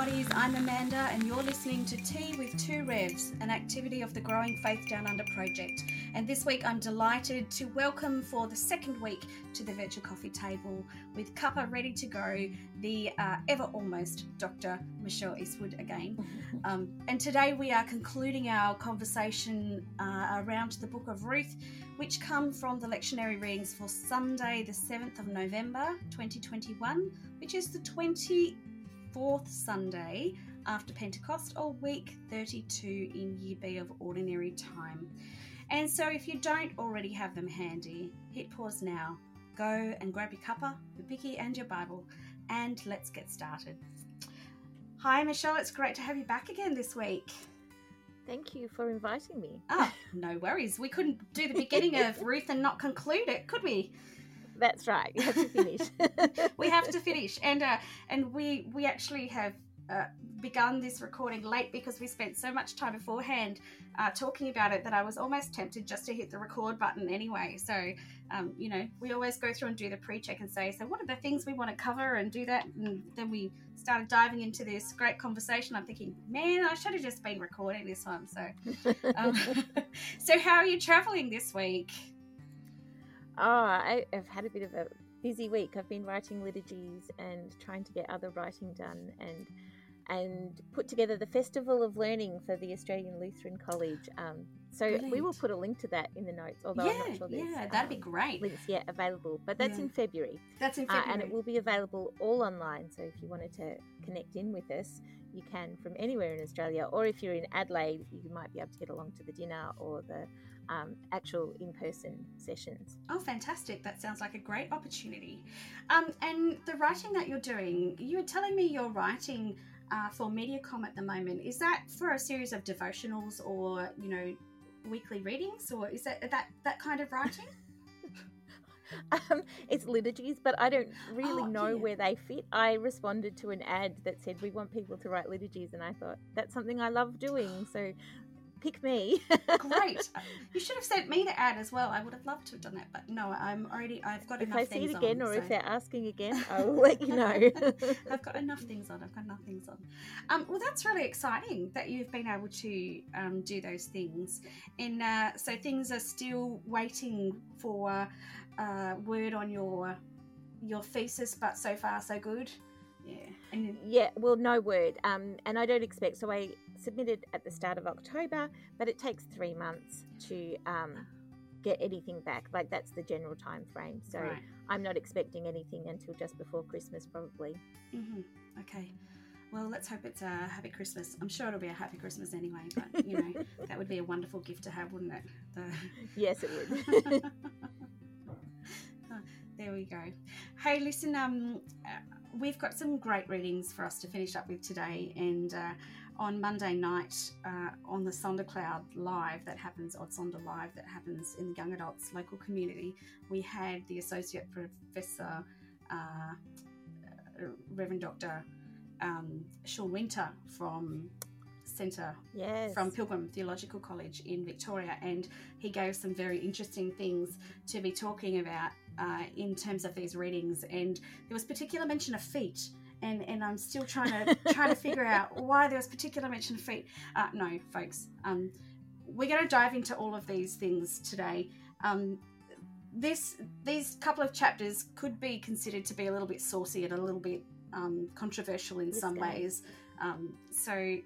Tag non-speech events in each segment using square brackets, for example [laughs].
Potties. I'm Amanda, and you're listening to Tea with Two Revs, an activity of the Growing Faith Down Under project. And this week, I'm delighted to welcome for the second week to the virtual coffee table with cuppa ready to go, the uh, ever almost Dr. Michelle Eastwood again. [laughs] Um, and today, we are concluding our conversation uh, around the Book of Ruth, which come from the lectionary readings for Sunday, the 7th of November 2021, which is the 20 fourth Sunday after Pentecost, or week 32 in Year B of Ordinary Time. And so, if you don't already have them handy, hit pause now, go and grab your cuppa, your bicky, and your Bible, and let's get started. Hi, Michelle, it's great to have you back again this week. Thank you for inviting me. Oh, no worries. We couldn't do the beginning of [laughs] Ruth and not conclude it, could we? That's right. You have to finish. [laughs] we have to [laughs] finish, and uh, and we we actually have uh, begun this recording late because we spent so much time beforehand uh, talking about it that I was almost tempted just to hit the record button anyway. So, um, you know, we always go through and do the pre-check and say, so what are the things we want to cover and do that, and then we started diving into this great conversation. I'm thinking, man, I should have just been recording this one. So, um, [laughs] so how are you traveling this week? Oh, I, have had a bit of a busy week. I've been writing liturgies and trying to get other writing done and and put together the Festival of Learning for the Australian Lutheran College. Um, so Brilliant. we will put a link to that in the notes, although yeah, I'm not sure there's yeah, that'd um, be great. links yet available. But that's yeah. in February. That's in February. Uh, and it will be available all online. So if you wanted to connect in with us, you can from anywhere in Australia. Or if you're in Adelaide, you might be able to get along to the dinner or the um, actual in person sessions. Oh, fantastic. That sounds like a great opportunity. Um, and the writing that you're doing, you were telling me you're writing uh, for Mediacom at the moment. Is that for a series of devotionals or, you know, weekly readings, or is that that, that kind of writing? [laughs] [laughs] Um, it's liturgies, but I don't really oh, know yeah. where they fit. I responded to an ad that said we want people to write liturgies, and I thought that's something I love doing. So pick me. Great. [laughs] You should have sent me the ad as well. I would have loved to have done that, but no, I'm already. I've got if enough. If I see it again, on, or so. if they're asking again, [laughs] I will let you know. [laughs] I've got enough things on. I've got enough things on. Um, well, that's really exciting that you've been able to um, do those things, and uh, so things are still waiting for uh, word on your your thesis, but so far so good. Yeah. And yeah, well, no word. Um, and I don't expect. So I submitted at the start of October, but it takes three months to um, get anything back. Like that's the general time frame. So right. I'm not expecting anything until just before Christmas, probably. Mm-hmm. Okay. Well, let's hope it's a happy Christmas. I'm sure it'll be a happy Christmas anyway, but you know, [laughs] that would be a wonderful gift to have, wouldn't it? The... Yes, it would. [laughs] there we go. Hey, listen, um, we've got some great readings for us to finish up with today, and uh, on Monday night uh, on the Sondercloud Live that happens, or Sonder Live that happens in the young adults local community, we had the Associate Professor, uh, uh Reverend Dr. Um, Sean Winter from Centre yes. from Pilgrim Theological College in Victoria, and he gave some very interesting things to be talking about uh, in terms of these readings. And there was particular mention of feet, and and I'm still trying to trying to figure out why there was particular mention of feet. Uh, no, folks, um, we're going to dive into all of these things today. Um, this these couple of chapters could be considered to be a little bit saucy and a little bit um, controversial in some ways. Um, so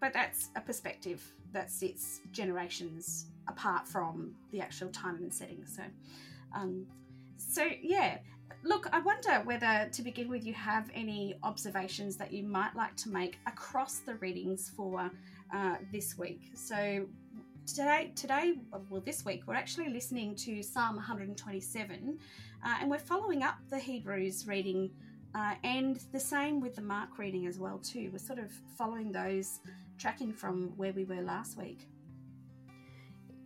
but that's a perspective that sits generations apart from the actual time and setting. So, um, so yeah. Look, I wonder whether to begin with, you have any observations that you might like to make across the readings for uh, this week. So today, today, well, this week, we're actually listening to Psalm 127, uh, and we're following up the Hebrews reading, uh, and the same with the Mark reading as well too. We're sort of following those tracking from where we were last week.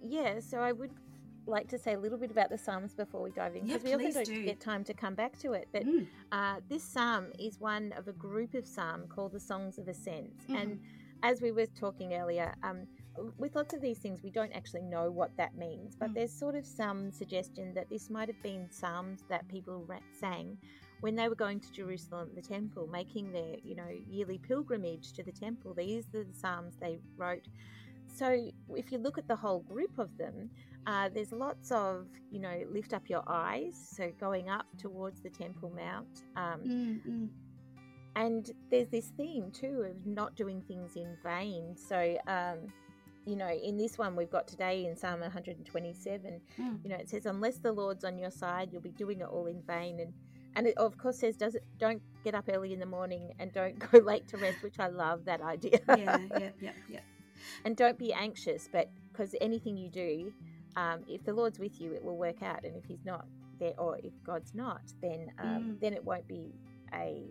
Yeah, so I would like to say a little bit about the Psalms before we dive in because yeah, we often don't do. get time to come back to it. But mm. uh, this Psalm is one of a group of Psalms called the Songs of Ascent. Mm. And as we were talking earlier, um, with lots of these things, we don't actually know what that means, but mm. there's sort of some suggestion that this might have been Psalms that people sang when they were going to Jerusalem, the temple, making their you know yearly pilgrimage to the temple. These are the psalms they wrote. So if you look at the whole group of them, uh, there's lots of you know lift up your eyes, so going up towards the Temple Mount. Um, Mm-mm. and there's this theme too of not doing things in vain. So um, you know, in this one we've got today in Psalm 127, Mm. you know, it says, "Unless the Lord's on your side, you'll be doing it all in vain." And and it of course says, "Does it? Don't get up early in the morning and don't [laughs] go late to rest," which I love that idea. Yeah, yeah, yeah, yeah. and don't be anxious, but because anything you do, um, if the Lord's with you, it will work out, and if He's not there, or if God's not, then um, Mm. then it won't be a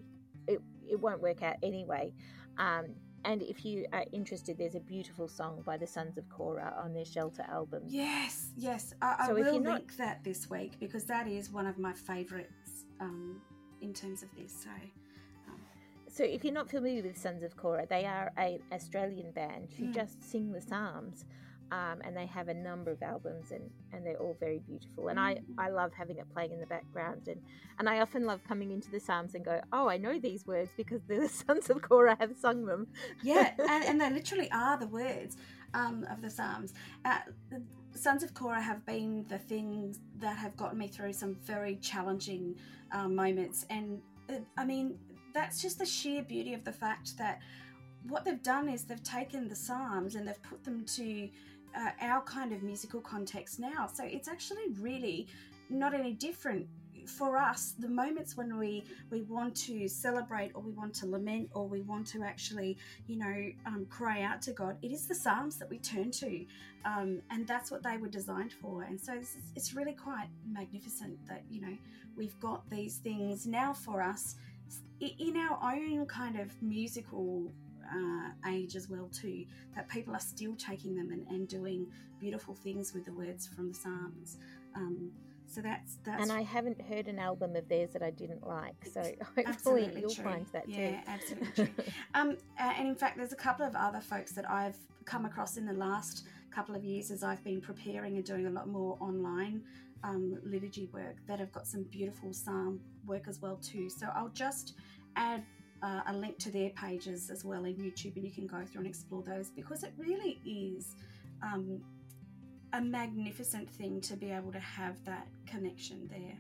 it, it won't work out anyway. Um, and if you are interested, there's a beautiful song by the Sons of Korah on their Shelter album. Yes, yes. I, I So if will not- link that this week because that is one of my favourites um, in terms of this. So, um, So if you're not familiar with Sons of Korah, they are an Australian band who Mm. just sing the Psalms. Um, and they have a number of albums and, and they're all very beautiful and I, Mm. I love having it playing in the background and, and I often love coming into the Psalms and go oh I know these words because the [laughs] Sons of Korah have sung them yeah, [laughs] and, and they literally are the words um, of the Psalms. Uh, the Sons of Korah have been the things that have gotten me through some very challenging um, moments, and uh, I mean that's just the sheer beauty of the fact that what they've done is they've taken the Psalms and they've put them to uh, our kind of musical context now. So it's actually really not any different for us. The moments when we we want to celebrate or we want to lament or we want to actually you know, um, cry out to God, it is the Psalms that we turn to. Um, and that's what they were designed for. And so it's, it's really quite magnificent that, you know, we've got these things now for us in our own kind of musical uh, age as well too that people are still taking them and, and doing beautiful things with the words from the psalms um, so that's that's and I haven't heard an album of theirs that I didn't like so [laughs] hopefully you'll true. find that yeah, too absolutely true. [laughs] Um, and in fact, there's a couple of other folks that I've come across in the last couple of years as I've been preparing and doing a lot more online um, liturgy work that have got some beautiful psalm work as well too. So I'll just add uh, a link to their pages as well in YouTube, and you can go through and explore those because it really is. Um, a magnificent thing to be able to have that connection there.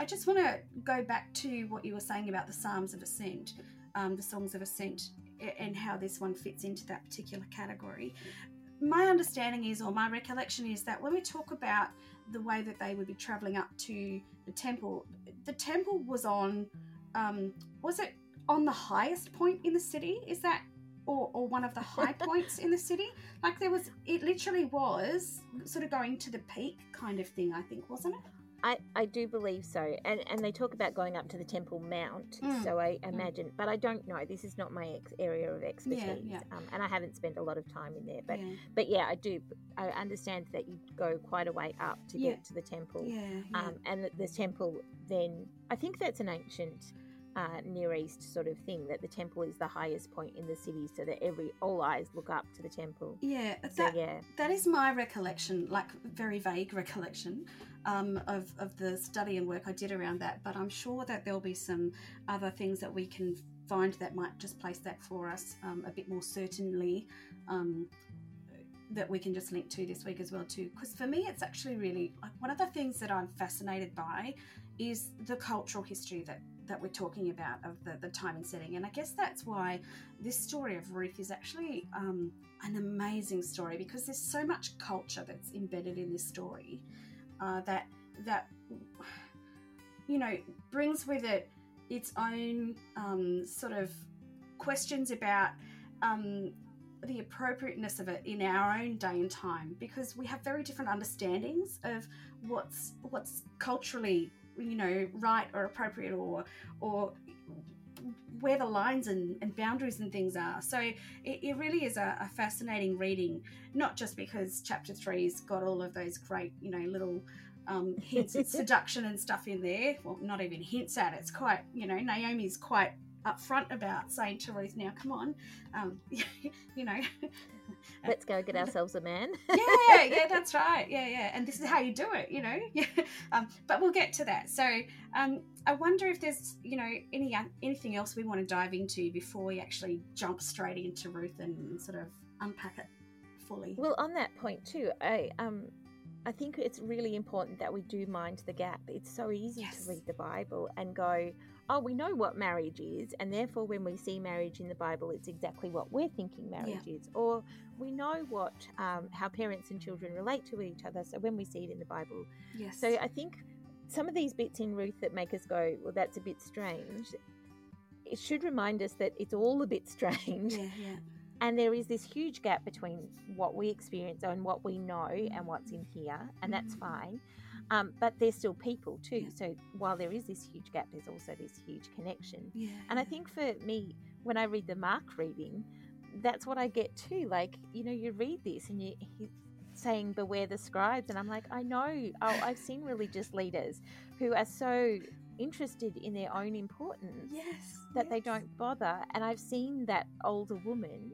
I just want to go back to what you were saying about the Psalms of Ascent, um, the Songs of Ascent, and how this one fits into that particular category. My understanding is, or my recollection is, that when we talk about the way that they would be traveling up to the temple, the temple was on, um, was it on the highest point in the city? Is that or, or one of the [laughs] high points in the city. Like there was, it literally was sort of going to the peak kind of thing. I think wasn't it? I, I do believe so, and and they talk about going up to the Temple Mount. Mm, So I imagine, but I don't know. This is not my ex- area of expertise, yeah. Um, and I haven't spent a lot of time in there. But yeah, but yeah, I do. I understand that you go quite a way up to Yeah. get to the temple, yeah, yeah. um, and that the temple. Then I think that's an ancient. Uh, Near East sort of thing that the temple is the highest point in the city, so that every all eyes look up to the temple. yeah, So that yeah, that is my recollection, like very vague recollection um, of of the study and work I did around that. But I'm sure that there'll be some other things that we can find that might just place that for us um, a bit more certainly. Um, that we can just link to this week as well too because for me it's actually really like one of the things that i'm fascinated by is the cultural history that that we're talking about of the, the time and setting. And i guess that's why this story of ruth is actually um, an amazing story because there's so much culture that's embedded in this story uh, that that you know brings with it its own um, sort of questions about um, the appropriateness of it in our own day and time because we have very different understandings of what's what's culturally you know right or appropriate or or where the lines and, and boundaries and things are. So it, it really is a, a fascinating reading not just because chapter three's got all of those great you know little um, hints at [laughs] seduction and stuff in there. Well not even hints at it. It's quite you know naomi's quite upfront about saying to Ruth, now come on, um, [laughs] you know, [laughs] let's go get ourselves a man. [laughs] yeah, yeah, that's right. Yeah, yeah. And this is how you do it, you know. Yeah. Um, but we'll get to that. So um, I wonder if there's, you know, any anything else we want to dive into before we actually jump straight into Ruth and sort of unpack it fully. Well, on that point too, I um. I think it's really important that we do mind the gap. It's so easy yes. to read the Bible and go, oh, we know what marriage is, and therefore when we see marriage in the Bible, it's exactly what we're thinking marriage yeah. is. Or we know what um, how parents and children relate to each other, so when we see it in the Bible. Yes. So I think some of these bits in Ruth that make us go, well, that's a bit strange. It should remind us that it's all a bit [laughs] strange. Yeah, yeah. And there is this huge gap between what we experience and what we know and what's in here, and that's mm-hmm. fine. Um, but they're still people too. Yeah. So while there is this huge gap, there's also this huge connection. Yeah. And I think for me, when I read the Mark reading, that's what I get too. Like, you know, you read this and you, he's saying, Beware the scribes. And I'm like, I know. Oh, I've seen religious leaders who are so interested in their own importance yes, that yes. they don't bother. And I've seen that older woman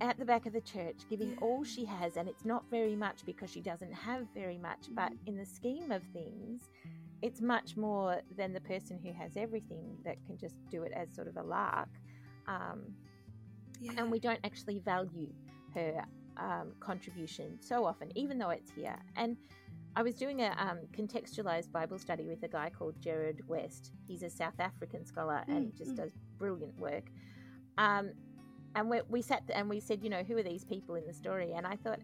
at the back of the church, giving all she has, and it's not very much because she doesn't have very much, but in the scheme of things, it's much more than the person who has everything that can just do it as sort of a lark. Um, yeah. And we don't actually value her um, contribution so often, even though it's here. And I was doing a um, contextualized Bible study with a guy called Gerald West. He's a South African scholar mm, and just mm. does brilliant work. Um, and we, we sat and we said, you know, who are these people in the story? And I thought,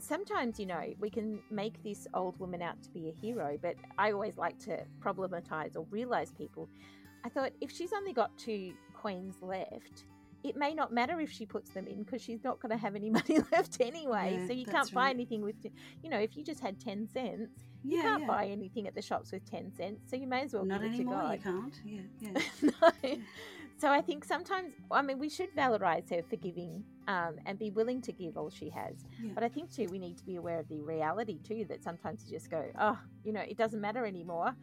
sometimes, you know, we can make this old woman out to be a hero, but I always like to problematize or realize people. I thought if she's only got two queens left, it may not matter if she puts them in because she's not going to have any [laughs] money left anyway. Yeah, so you can't buy right. anything with, you know, if you just had 10 cents, you yeah, can't yeah. buy anything at the shops with 10 cents. So you may as well not give anymore, it to God. You can't. Yeah, yeah. [laughs] no. So I think sometimes, I mean, we should valorize her for giving um, and be willing to give all she has. But I think too, we need to be aware of the reality too that sometimes you just go, oh, you know, it doesn't matter anymore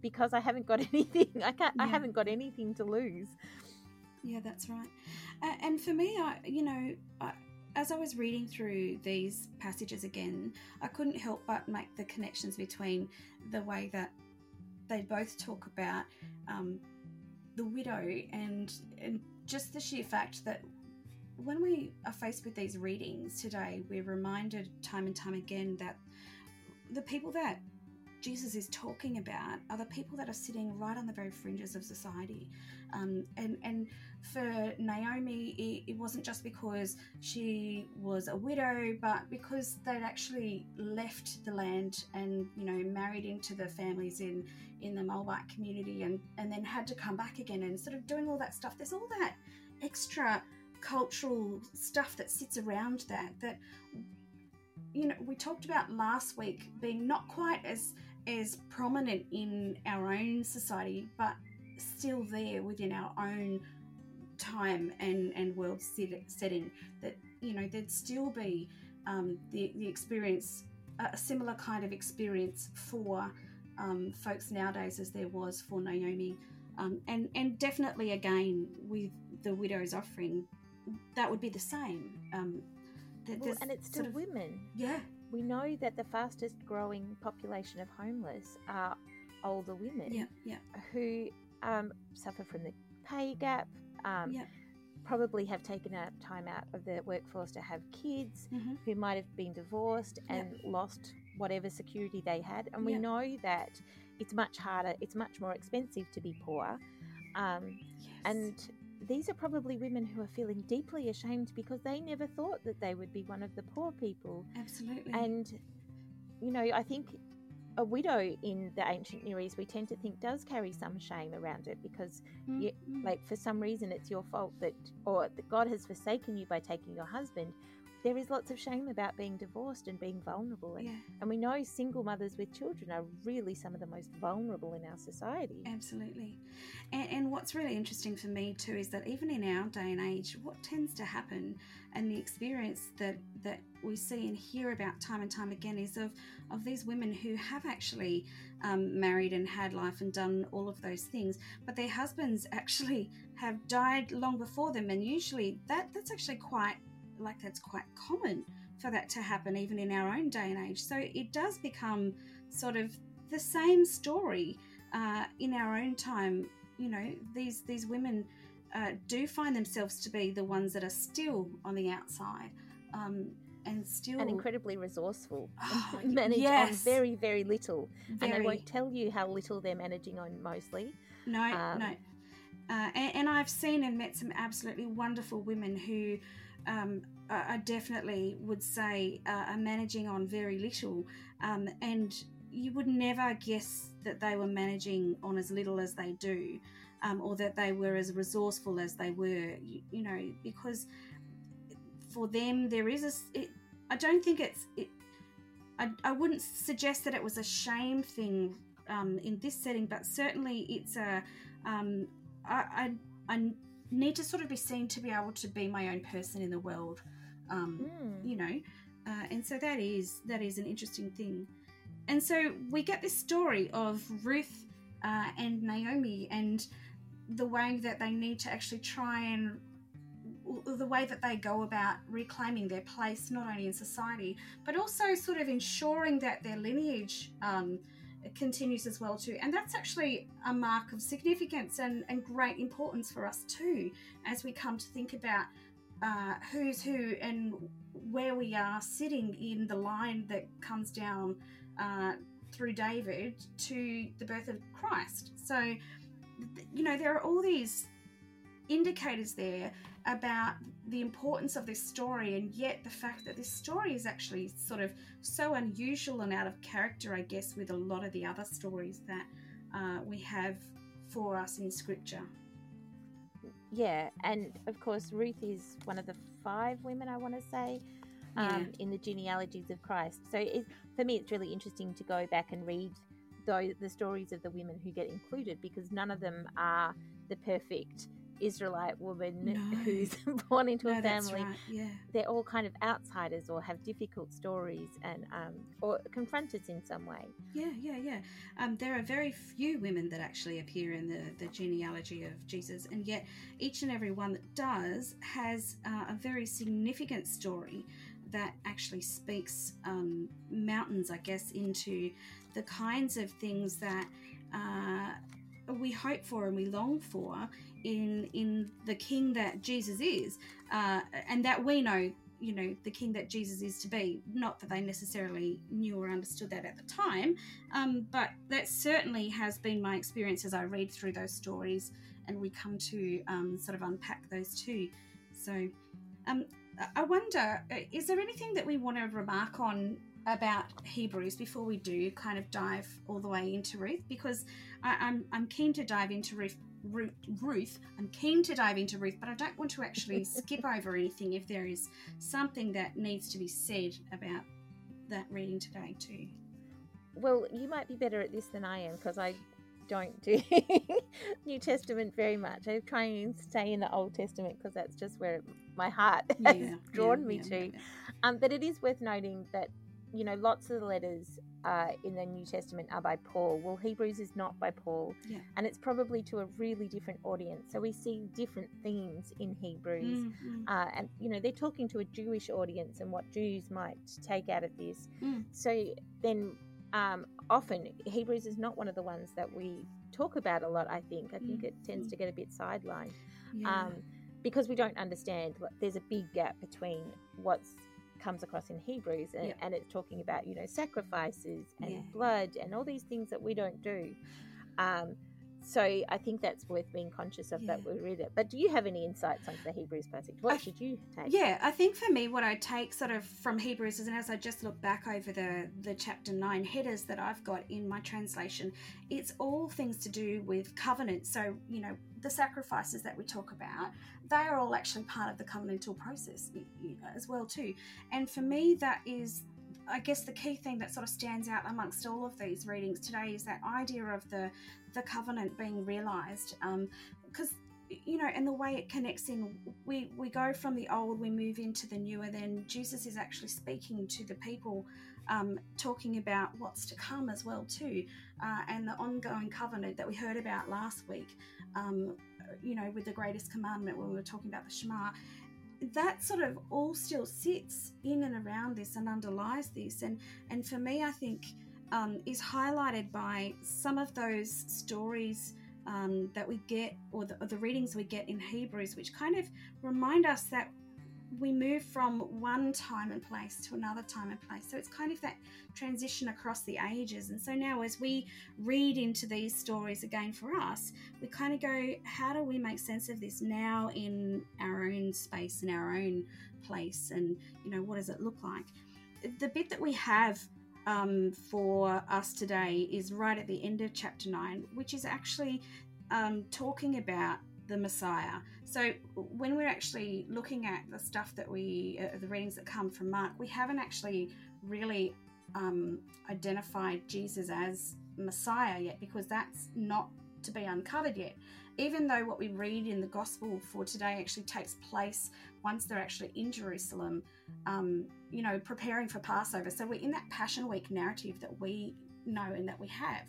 because I haven't got [laughs] anything. I can't. I haven't got anything to lose. Yeah, that's right. Uh, and for me, I, you know, I, as I was reading through these passages again, I couldn't help but make the connections between the way that they both talk about um, the widow and and just the sheer fact that when we are faced with these readings today, we're reminded time and time again that the people that Jesus is talking about are the people that are sitting right on the very fringes of society. Um, and, and for Naomi, it, it, wasn't just because she was a widow, but because they'd actually left the land and, you know, married into the families in, in the Moabite community and, and then had to come back again and sort of doing all that stuff. There's all that extra cultural stuff that sits around that, that you know we talked about last week being not quite as as prominent in our own society, but still there within our own time and, and world setting. That, you know, there'd still be um, the, the experience, a similar kind of experience for um, folks nowadays as there was for Naomi. Um, and, and definitely again with the widow's offering, that would be the same. Um, well, and it's still sort of, women. Yeah, we know that the fastest growing population of homeless are older women yeah, yeah. who um, suffer from the pay gap, um, yeah. probably have taken a time out of the workforce to have kids, mm-hmm. who might have been divorced and lost whatever security they had. And we know that it's much harder, it's much more expensive to be poor. Um, yes. And these are probably women who are feeling deeply ashamed because they never thought that they would be one of the poor people. Absolutely. And, you know, I think a widow in the ancient Near East, we tend to think does carry some shame around it because, mm-hmm. you, like, for some reason it's your fault that, or that God has forsaken you by taking your husband there is lots of shame about being divorced and being vulnerable. And, yeah. and we know single mothers with children are really some of the most vulnerable in our society. Absolutely. And, and what's really interesting for me too is that even in our day and age, what tends to happen and the experience that, that we see and hear about time and time again is of, of these women who have actually um, married and had life and done all of those things, but their husbands [laughs] actually have died long before them. And usually that, that's actually quite like that's quite common for that to happen even in our own day and age. So it does become sort of the same story uh, in our own time. You know, these these women uh, do find themselves to be the ones that are still on the outside. Um, and still and incredibly resourceful Oh, and [laughs] manage yes. on very very little and they won't tell you how little they're managing on mostly No, Um, no. Uh, and, and I've seen and met some absolutely wonderful women who um, are definitely would say uh, are managing on very little, um, and you would never guess that they were managing on as little as they do, um, or that they were as resourceful as they were. You, you know, because for them there is a. It, I don't think it's. It, I, I wouldn't suggest that it was a shame thing um, in this setting, but certainly it's a. Um, I, I, I need to sort of be seen to be able to be my own person in the world, um, Mm. you know, uh, and so that is that is an interesting thing, and so we get this story of Ruth uh, and Naomi and the way that they need to actually try and the way that they go about reclaiming their place not only in society but also sort of ensuring that their lineage um, continues as well too and that's actually a mark of significance and, and great importance for us too as we come to think about uh, who's who and where we are sitting in the line that comes down uh, through David to the birth of Christ. So, you know, there are all these indicators there about the importance of this story, and yet the fact that this story is actually sort of so unusual and out of character, I guess, with a lot of the other stories that uh, we have for us in Scripture. yeah and of course ruth is one of the five women i want to say um, in the genealogies of christ so it, for me it's really interesting to go back and read those, the stories of the women who get included because none of them are the perfect israelite woman No. [laughs] who's born into no, a family right. Yeah. they're all kind of outsiders or have difficult stories and um, or confront us in some way Yeah, yeah, yeah. Um, there are very few women that actually appear in the, the genealogy of Jesus, and yet each and every one that does has uh, a very significant story that actually speaks um, mountains, I guess, into the kinds of things that uh, we hope for and we long for in in the King that Jesus is, uh, and that we know you know the king that jesus is to be. Not that they necessarily knew or understood that at the time um, but that certainly has been my experience as i read through those stories and we come to um, sort of unpack those too. So um, I- wonder uh, is there anything that we want to remark on about hebrews before we do kind of dive all the way into ruth? Because I, I'm, I'm keen to dive into ruth Ruth, Ruth. I'm keen to dive into Ruth, but I don't want to actually [laughs] skip over anything if there is something that needs to be said about that reading today too. well you might be better at this than i am because i don't do [laughs] new testament very much i try and stay in the old testament because that's just where my heart [laughs] has drawn me to Um, but it is worth noting that, you know, lots of the letters uh, in the New Testament are by Paul. Well, Hebrews is not by Paul, Yeah. and it's probably to a really different audience. So we see different themes in Hebrews. Mm, mm, Uh, and, you know, they're talking to a Jewish audience and what Jews might take out of this. Mm. So then um, often Hebrews is not one of the ones that we talk about a lot, I think. I think Mm, it tends mm. to get a bit sidelined yeah. um, because we don't understand there's a big gap between what's comes across in Hebrews and, Yeah. and it's talking about you know sacrifices and Yeah. blood and all these things that we don't do. Um, so I think that's worth being conscious of that Yeah. we read it. But do you have any insights onto the Hebrews passage? What I- should you take? Yeah, I think for me, what I take sort of from Hebrews is, and as I just look back over the the chapter nine headers that I've got in my translation, it's all things to do with covenant. So you know, the sacrifices that we talk about, they are all actually part of the covenantal process as well too. And for me, that is. I guess the key thing that sort of stands out amongst all of these readings today is that idea of the the covenant being realized, because you know, and the way it connects in, we we go from the old, we move into the new, and then Jesus is actually speaking to the people, um, talking about what's to come as well too, uh, and the ongoing covenant that we heard about last week, um, you know, with the greatest commandment when we were talking about the Shema. that sort of all still sits in and around this and underlies this. And, and for me, I think um, is highlighted by some of those stories um, that we get, or the, or the readings we get in Hebrews, which kind of remind us that we move from one time and place to another time and place. So it's kind of that transition across the ages. And so now, as we read into these stories again for us, we kind of go, how do we make sense of this now in our own space, in our own place? And, you know, what does it look like? The bit that we have um, for us today is right at the end of chapter 9, which is actually um, talking about the Messiah. So when we're actually looking at the stuff that we, uh, the readings that come from Mark, we haven't actually really um, identified Jesus as Messiah yet because that's not to be uncovered yet. Even though what we read in the gospel for today actually takes place once they're actually in Jerusalem, um, you know, preparing for Passover. So we're in that Passion Week narrative that we know and that we have.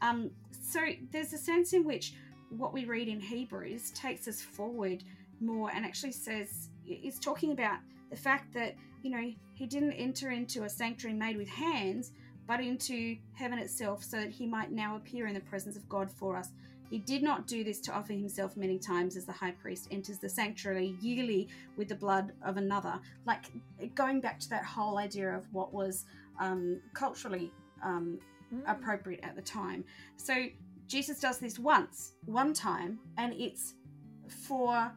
Um, so there's a sense in which what we read in Hebrews takes us forward more and actually says, is talking about the fact that, you know, he didn't enter into a sanctuary made with hands, but into heaven itself, so that he might now appear in the presence of God for us. He did not do this to offer himself many times as the high priest enters the sanctuary yearly with the blood of another. Like going back to that whole idea of what was um, culturally um, mm. appropriate at the time. So Jesus does this once, one time, and it's for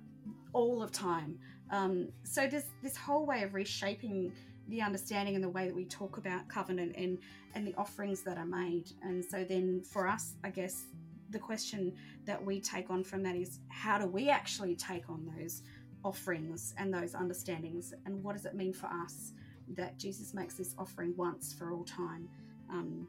all of time. Um, so there's this whole way of reshaping the understanding and the way that we talk about covenant and and the offerings that are made. And so then for us, I guess the question that we take on from that is how do we actually take on those offerings and those understandings and what does it mean for us that Jesus makes this offering once for all time? Um,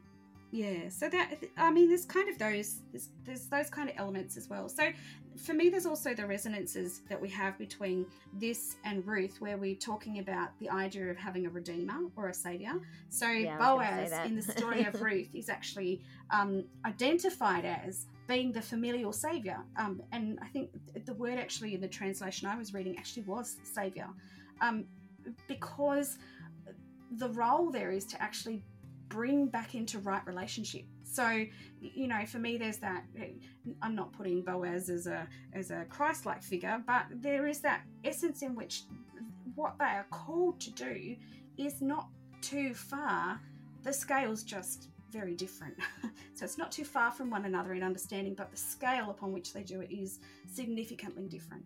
yeah so that i mean there's kind of those there's, there's those kind of elements as well. So for me there's also the resonances that we have between this and ruth where we're talking about the idea of having a redeemer or a savior. So yeah, boaz in the story of [laughs] ruth is actually um, identified as being the familial savior. Um, and i think the word actually in the translation i was reading actually was savior. Um, because the role there is to actually bring back into right relationship. So, you know, for me, there's that. I'm not putting Boaz as a as a Christ-like figure, but there is that essence in which what they are called to do is not too far. The scale's just very different. [laughs] so it's not too far from one another in understanding, but the scale upon which they do it is significantly different.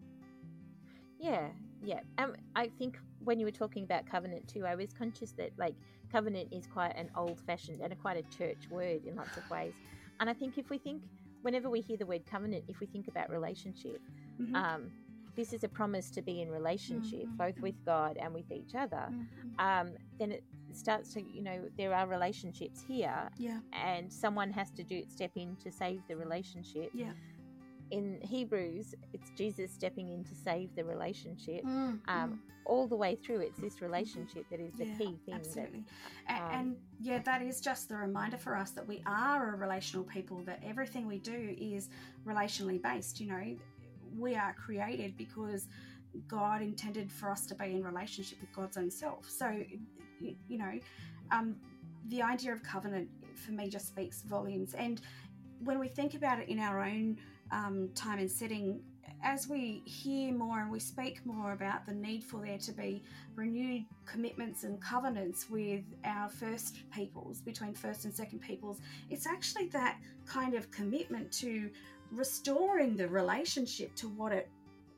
Yeah, yeah. Um, I think when you were talking about covenant too, I was conscious that like covenant is quite an old fashioned and a quite a church word in lots of ways. And I think if we think, whenever we hear the word covenant, if we think about relationship, mm-hmm. um, this is a promise to be in relationship mm-hmm. both with God and with each other. Mm-hmm. Um, then it starts to, you know, there are relationships here, yeah, and someone has to do step in to save the relationship, yeah in Hebrews, it's Jesus stepping in to save the relationship. Mm, um, mm. All the way through, it's this relationship that is the yeah, key thing. Absolutely. That, um, and, and yeah, that is just the reminder for us that we are a relational people, that everything we do is relationally based. You know, we are created because God intended for us to be in relationship with God's own self. So, you know, um, the idea of covenant for me just speaks volumes. And when we think about it in our own um, time and setting, as we hear more and we speak more about the need for there to be renewed commitments and covenants with our first peoples, between first and second peoples, it's actually that kind of commitment to restoring the relationship to what it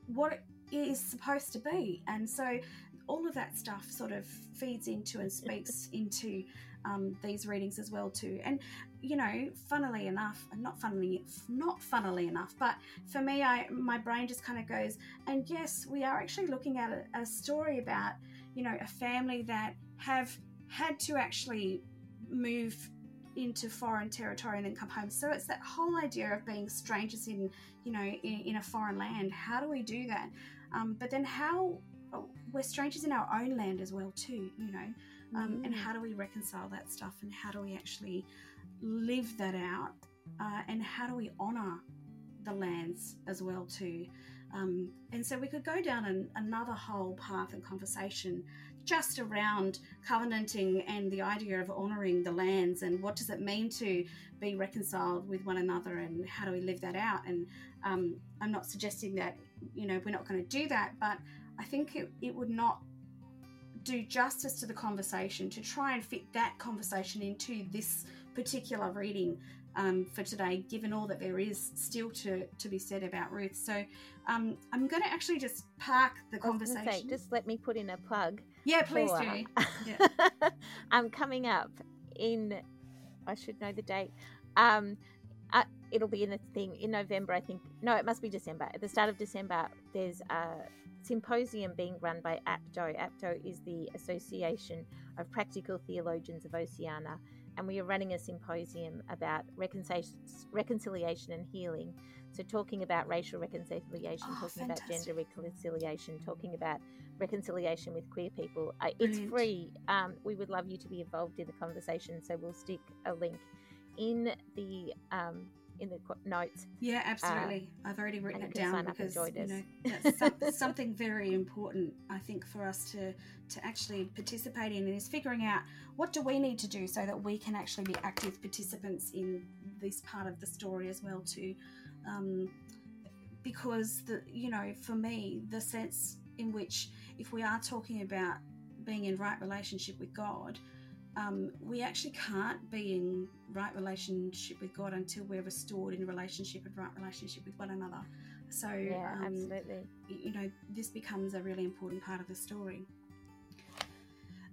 what it is supposed to be. And so all of that stuff sort of feeds into and speaks [laughs] into um, these readings as well too. And you know, funnily enough, not funnily, not funnily enough, but for me, I my brain just kind of goes, and yes, we are actually looking at a, a story about you know a family that have had to actually move into foreign territory and then come home. So it's that whole idea of being strangers in, you know, in, in a foreign land. How do we do that? Um, but then how we're strangers in our own land as well too, you know. Um, mm. And how do we reconcile that stuff? And how do we actually live that out? Uh, and how do we honour the lands as well too? Um, and so we could go down an, another whole path and conversation just around covenanting and the idea of honouring the lands and what does it mean to be reconciled with one another and how do we live that out. And um, I'm not suggesting that, you know, we're not going to do that, but I think it, it would not do justice to the conversation to try and fit that conversation into this particular reading um, for today, given all that there is still to, to be said about Ruth. So um, I'm going to actually just park the conversation. Say, just let me put in a plug. Yeah, please for, do. [laughs] Yeah. [laughs] I'm coming up in, I should know the date. Um, uh, it'll be in the thing in November, I think. No, it must be December. At the start of December, there's a symposium being run by APTO. APTO is the Association of Practical Theologians of Oceania and we are running a symposium about reconciliation and healing. So, talking about racial reconciliation, oh, talking fantastic. about gender reconciliation, talking about reconciliation with queer people. Uh, it's free. Um, we would love you to be involved in the conversation. So, we'll stick a link in the um, in the notes. Yeah, absolutely. Uh, I've already written it down because you know, [laughs] that's some, something very important. I think for us to to actually participate in is figuring out what do we need to do so that we can actually be active participants in this part of the story as well too. Um, because the you know for me the sense in which if we are talking about being in right relationship with God um, we actually can't be in right relationship with God until we're restored in relationship and right relationship with one another. So, yeah, um, absolutely. You know, this becomes a really important part of the story.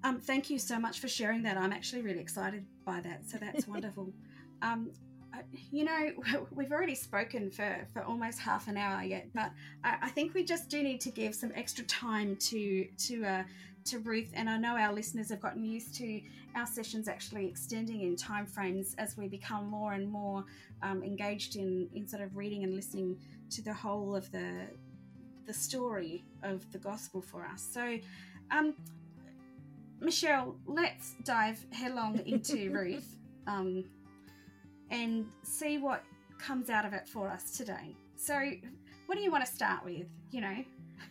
Um, thank you so much for sharing that. I'm actually really excited by that. So that's [laughs] wonderful. Um, you know, [laughs] we've already spoken for, for almost half an hour yet, but I, I think we just do need to give some extra time to to uh, to Ruth, and I know our listeners have gotten used to our sessions actually extending in time frames as we become more and more um, engaged in, in sort of reading and listening to the whole of the the story of the gospel for us. So, um, Michelle, let's dive headlong [laughs] into Ruth um, and see what comes out of it for us today. So, what do you want to start with? You know.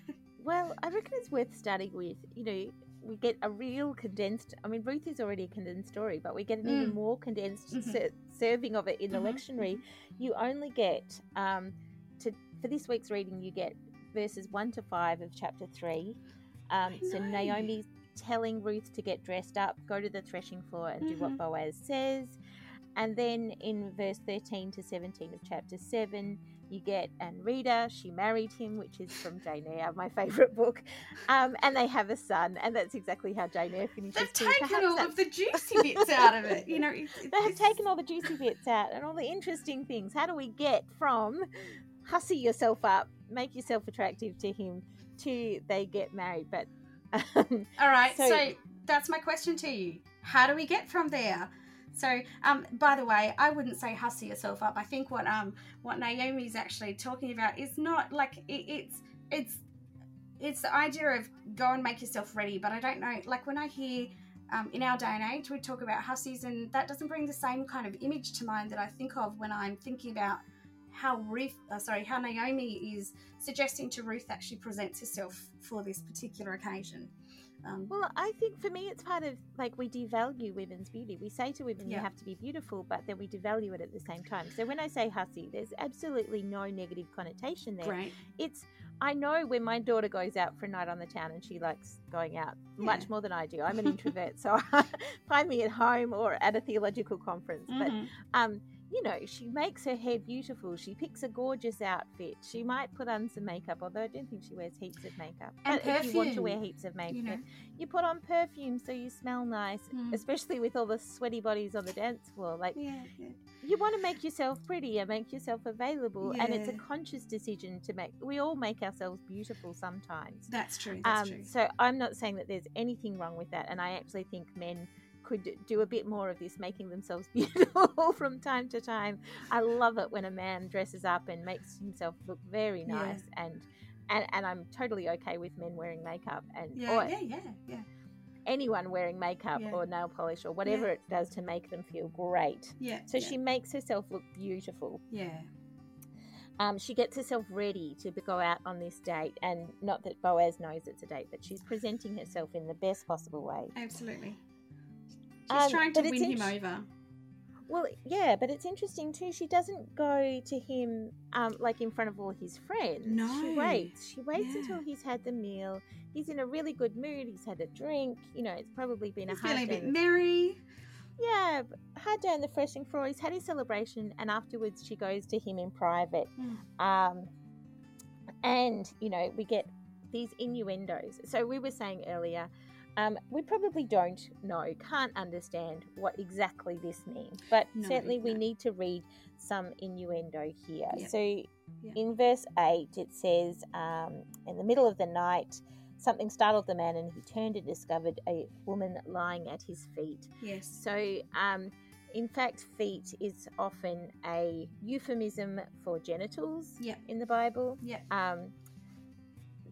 [laughs] Well, I reckon it's worth starting with, you know, we get a real condensed. I mean, Ruth is already a condensed story, but we get an mm. even more condensed mm-hmm. ser- serving of it in the mm-hmm. lectionary. Mm-hmm. You only get um, to for this week's reading. You get verses one to five of chapter three. Um, so Naomi's telling Ruth to get dressed up, go to the threshing floor, and do what mm-hmm. Boaz says. And then in verse 13 to 17 of chapter 7, you get and Reader, she married him, which is from Jane Eyre, my favourite book, um, and they have a son, and that's exactly how Jane Eyre finishes. They've too. taken Perhaps all of the juicy bits out of it, you know. they have taken all the juicy bits out and all the interesting things. How do we get from hussy yourself up, make yourself attractive to him, to they get married? But [laughs] um, all right, so, so that's my question to you. How do we get from there? So, um, by the way, I wouldn't say hussy yourself up. I think what um what Naomi's actually talking about is not like it, it's it's it's the idea of go and make yourself ready. But I don't know, like when I hear um, in our day and age, we talk about hussies, and that doesn't bring the same kind of image to mind that I think of when I'm thinking about how Ruth, uh, sorry, how Naomi is suggesting to Ruth that she presents herself for this particular occasion. Um, well, I think for me, it's part of like we devalue women's beauty. We say to women, yeah. you have to be beautiful, but then we devalue it at the same time. So when I say hussy, there's absolutely no negative connotation there. Right. It's, I know when my daughter goes out for a night on the town and she likes going out yeah. much more than I do. I'm an [laughs] introvert, so [laughs] find me at home or at a theological conference. Mm-hmm. But, um, you know, she makes her hair beautiful. She picks a gorgeous outfit. She might put on some makeup, although I don't think she wears heaps of makeup. And but perfume, if you want to wear heaps of makeup, you, know. you put on perfume so you smell nice, mm. especially with all the sweaty bodies on the dance floor. Like, yeah, yeah. you want to make yourself pretty and make yourself available, yeah. and it's a conscious decision to make. We all make ourselves beautiful sometimes. That's true. That's um, true. So I'm not saying that there's anything wrong with that, and I actually think men could do a bit more of this, making themselves [laughs] beautiful from time to time. I love it when a man dresses up and makes himself look very nice, yeah. and, and and I'm totally okay with men wearing makeup and yeah, or yeah, yeah, yeah. Anyone wearing makeup yeah. or nail polish or whatever it does to make them feel great. Yeah. So she makes herself look beautiful. Yeah. um, she gets herself ready to go out on this date, and not that Boaz knows it's a date, but she's presenting herself in the best possible way. Absolutely. She's Um, trying to win him over. Well, yeah, but it's interesting too. She doesn't go to him um, like in front of all his friends. No, she waits. She waits Yeah. until he's had the meal. He's in a really good mood. He's had a drink. You know, it's probably been He's a hard feeling a bit merry. Yeah, hard day on the threshing floor. He's had his celebration, and afterwards she goes to him in private. Mm. Um, and you know, we get these innuendos. So we were saying earlier, um, we probably don't know, can't understand what exactly this means, but No, certainly we need to read some innuendo here. Yep. So Yep. in verse 8, it says, um, In the middle of the night, something startled the man, and he turned and discovered a woman lying at his feet. Yes. So, um, in fact, feet is often a euphemism for genitals Yep. in the Bible. Yep. Um,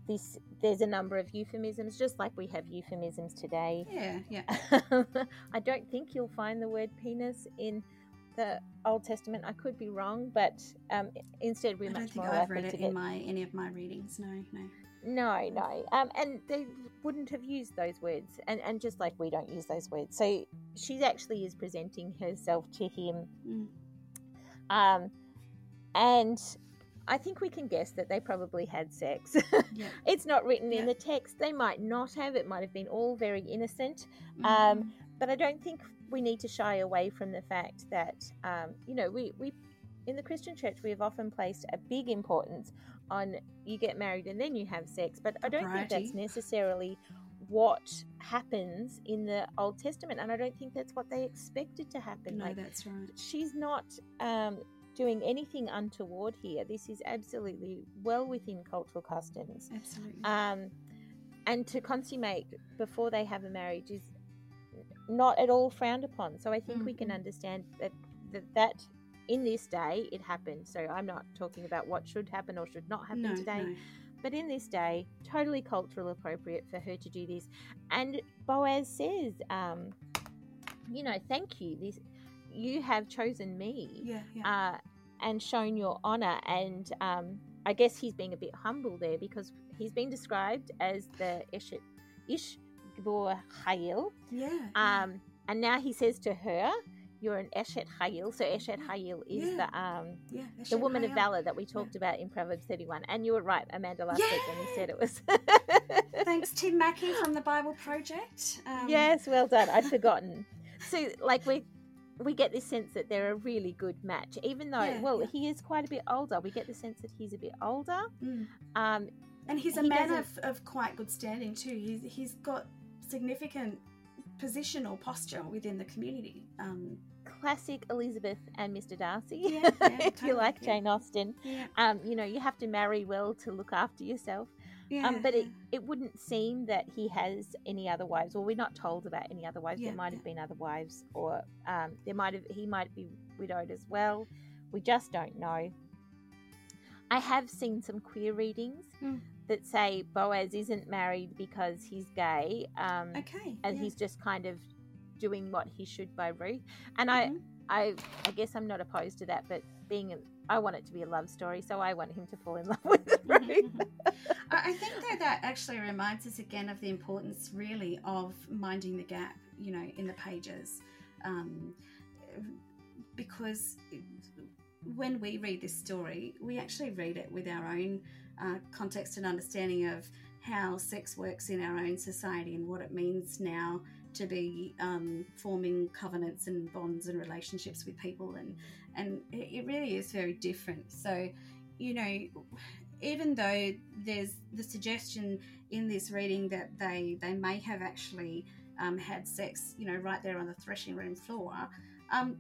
this there's a number of euphemisms, just like we have euphemisms today. Yeah. Yeah. [laughs] I don't think you'll find the word penis in the Old Testament. I could be wrong, but um, instead we're I don't much think more I've read it in get my any of my readings. No. No. no, no. Um, and they wouldn't have used those words. And, and just like we don't use those words. So she actually is presenting herself to him. Mm. Um, and I think we can guess that they probably had sex. [laughs] Yeah. it's not written Yeah. in the text. They might not have. It might have been all very innocent. Mm. Um, but I don't think we need to shy away from the fact that, um, you know, we, we in the Christian church we have often placed a big importance on you get married and then you have sex, but I don't think that's necessarily what happens in the Old Testament, and I don't think that's what they expected to happen. no, Like that's right. she's not um, doing anything untoward here. This is absolutely well within cultural customs. Absolutely. Um, and to consummate before they have a marriage is not at all frowned upon. So I think we can Mhm. understand that, that that in this day it happened. So I'm not talking about what should happen or should not happen no. today, No. but in this day, totally cultural appropriate for her to do this. And Boaz says, um, you know, thank you. This you have chosen me Yeah. Yeah. uh, and shown your honor. And um, I guess he's being a bit humble there because he's been described as the Ish, Ish Hayil. yeah. yeah. Um, and now he says to her, You're an Eshet Hayil. So Eshet Hayil is Yeah. the um, yeah. the woman of valor that we talked about in Proverbs 31. And you were right, Amanda, last week when you said it was. [laughs] Thanks, Tim Mackie from the Bible Project. Um, yes, well done. I'd forgotten. So, like, we we get this sense that they're a really good match, even though, Yeah, well, yeah. he is quite a bit older. We get the sense that he's a bit older. Mm. Um, And he's a He man of, of quite good standing too. He's he's got significant position or posture within the community. Um, classic Elizabeth and Mr. Darcy. Yeah, [laughs] if you like. Jane Austen, yeah, um, you know, you have to marry well to look after yourself. Yeah. um, but it, it wouldn't seem that he has any other wives, or we're not told about any other wives. Yeah, there might have been other wives, or um, there might have he might be widowed as well. We just don't know. I have seen some queer readings Mm. that say Boaz isn't married because he's gay, um, okay. and yeah. he's just kind of doing what he should by Ruth. And I, Mhm. I, I guess I'm not opposed to that, but being, a, I want it to be a love story, so I want him to fall in love [laughs] with Ruth. [laughs] I I think though that actually reminds us again of the importance, really, of minding the gap. You know, in the pages, um, because when we read this story, we actually read it with our own uh, context and understanding of how sex works in our own society and what it means now to be um, forming covenants and bonds and relationships with people and and it really is very different. So you know even though there's the suggestion in this reading that they they may have actually um, had sex you know right there on the threshing room floor um,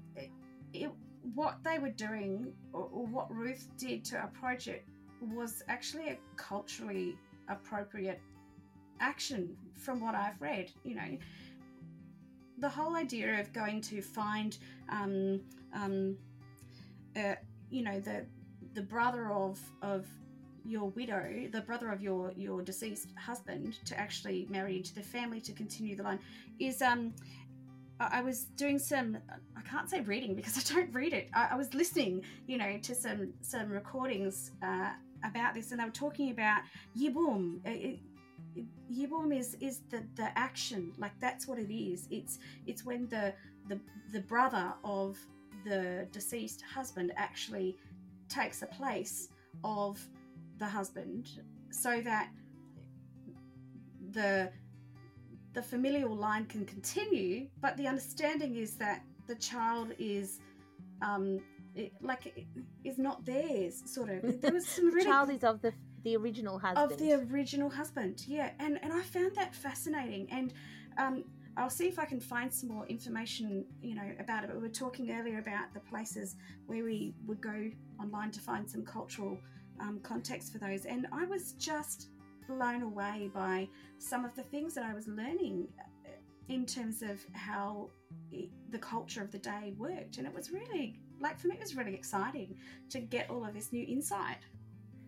it, what they were doing or, or what ruth did to approach it was actually a culturally appropriate action from what i've read you know. The whole idea of going to find um, um, uh, you know the the brother of of your widow, the brother of your your deceased husband, to actually marry into the family to continue the line, is um I was doing some I can't say reading because I don't read it. I, I was listening, you know, to some some recordings uh, about this, and they were talking about yibum. It, yibum is is the the action like that's what it is. It's it's when the the the brother of the deceased husband actually takes the place of the husband, so that the the familial line can continue, but the understanding is that the child is um, it, like it, is not theirs. Sort of. There was some [laughs] the really child is of the the original husband. of the original husband. Yeah, and and I found that fascinating. And um, I'll see if I can find some more information, you know, about it. We were talking earlier about the places where we would go online to find some cultural um, context for those, and I was just blown away by some of the things that I was learning uh, in terms of how the culture of the day worked. And it was really, like, for me, it was really exciting to get all of this new insight.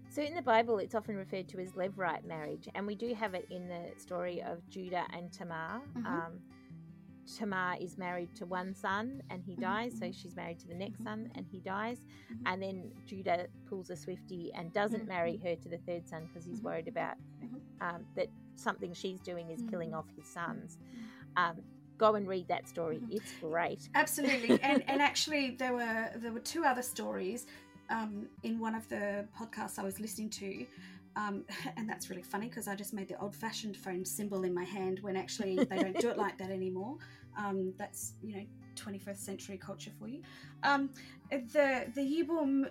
So in the Bible, it's often referred to as levirate marriage, and we do have it in the story of Judah and Tamar. Mhm. Um, Tamar is married to one son and he Mhm, dies, so she's married to the next Mhm. son and he dies. Mhm. And then Judah pulls a Swifty and doesn't marry her to the third son because he's worried about um, that something she's doing is killing off his sons. Um, go and read that story; it's great. Absolutely, and and [laughs] actually there were there were two other stories um, in one of the podcasts I was listening to, um, [laughs] and that's really funny because I just made the old-fashioned phone symbol in my hand when actually they don't do it like that anymore. Um, that's you know 21st century culture for you. Um, the the Yibum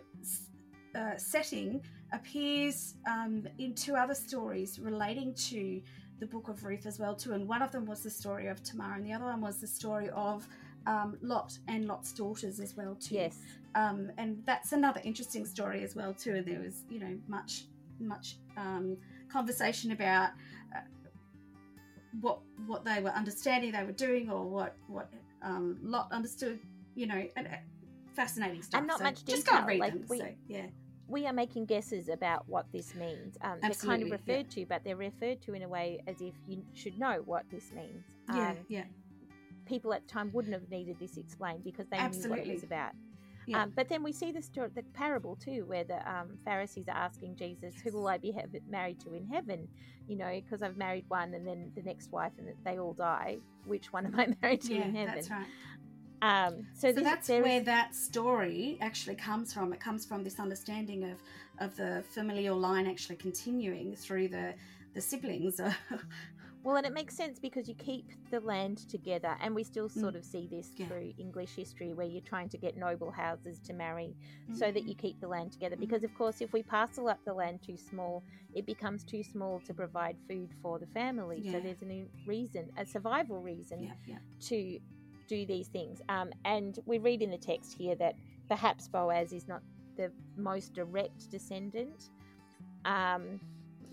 uh, setting appears um, in two other stories relating to the book of Ruth as well too, and one of them was the story of Tamar, and the other one was the story of um, Lot and Lot's daughters as well too. Yes, Um, and that's another interesting story as well too. And there was you know much much um, conversation about uh, what what they were understanding they were doing or what what um, Lot understood. You know, and uh, fascinating stuff. not So much Just go and read like them. we- so, yeah. we are making guesses about what this means. Um, they're kind Absolutely, of yeah. referred to, but they're referred to in a way as if you should know what this means. Yeah, Um, yeah, people at the time wouldn't have needed this explained because they knew what it was about. Yeah. Um, but then we see the parable too, where the um, Pharisees are asking Jesus, "Who will I be hev- married to in heaven?" You know, because I've married one, and then the next wife, and they all die. Which one am I [laughs] married to yeah, in heaven? that's right. Um, so So this, that's where is- that story actually comes from. It comes from this understanding of of the familial line actually continuing through the the siblings. [laughs] Well, and it makes sense because you keep the land together, and we still sort of see this Mm. Yeah. through English history where you're trying to get noble houses to marry so that you keep the land together. Mhm. Because, of course, if we parcel up the land too small, it becomes too small to provide food for the family. So there's a new reason, a survival reason yeah, yeah, to do these things. Um, and we read in the text here that perhaps Boaz is not the most direct descendant. Um,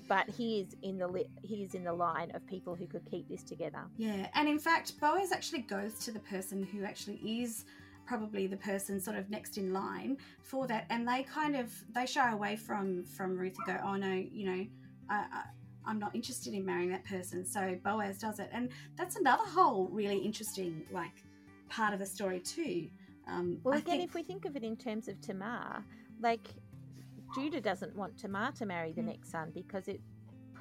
but he is in the li- he is in the line of people who could keep this together. yeah. And in fact, Boaz actually goes to the person who actually is probably the person sort of next in line for that, and they kind of they shy away from from Ruth and go, oh no, you know, I, I, I'm not interested in marrying that person. So Boaz does it, and that's another whole really interesting like part of the story too. Um, Well, I again, think- if we think of it in terms of Tamar, like Judah doesn't want Tamar to marry the Mm. next son because it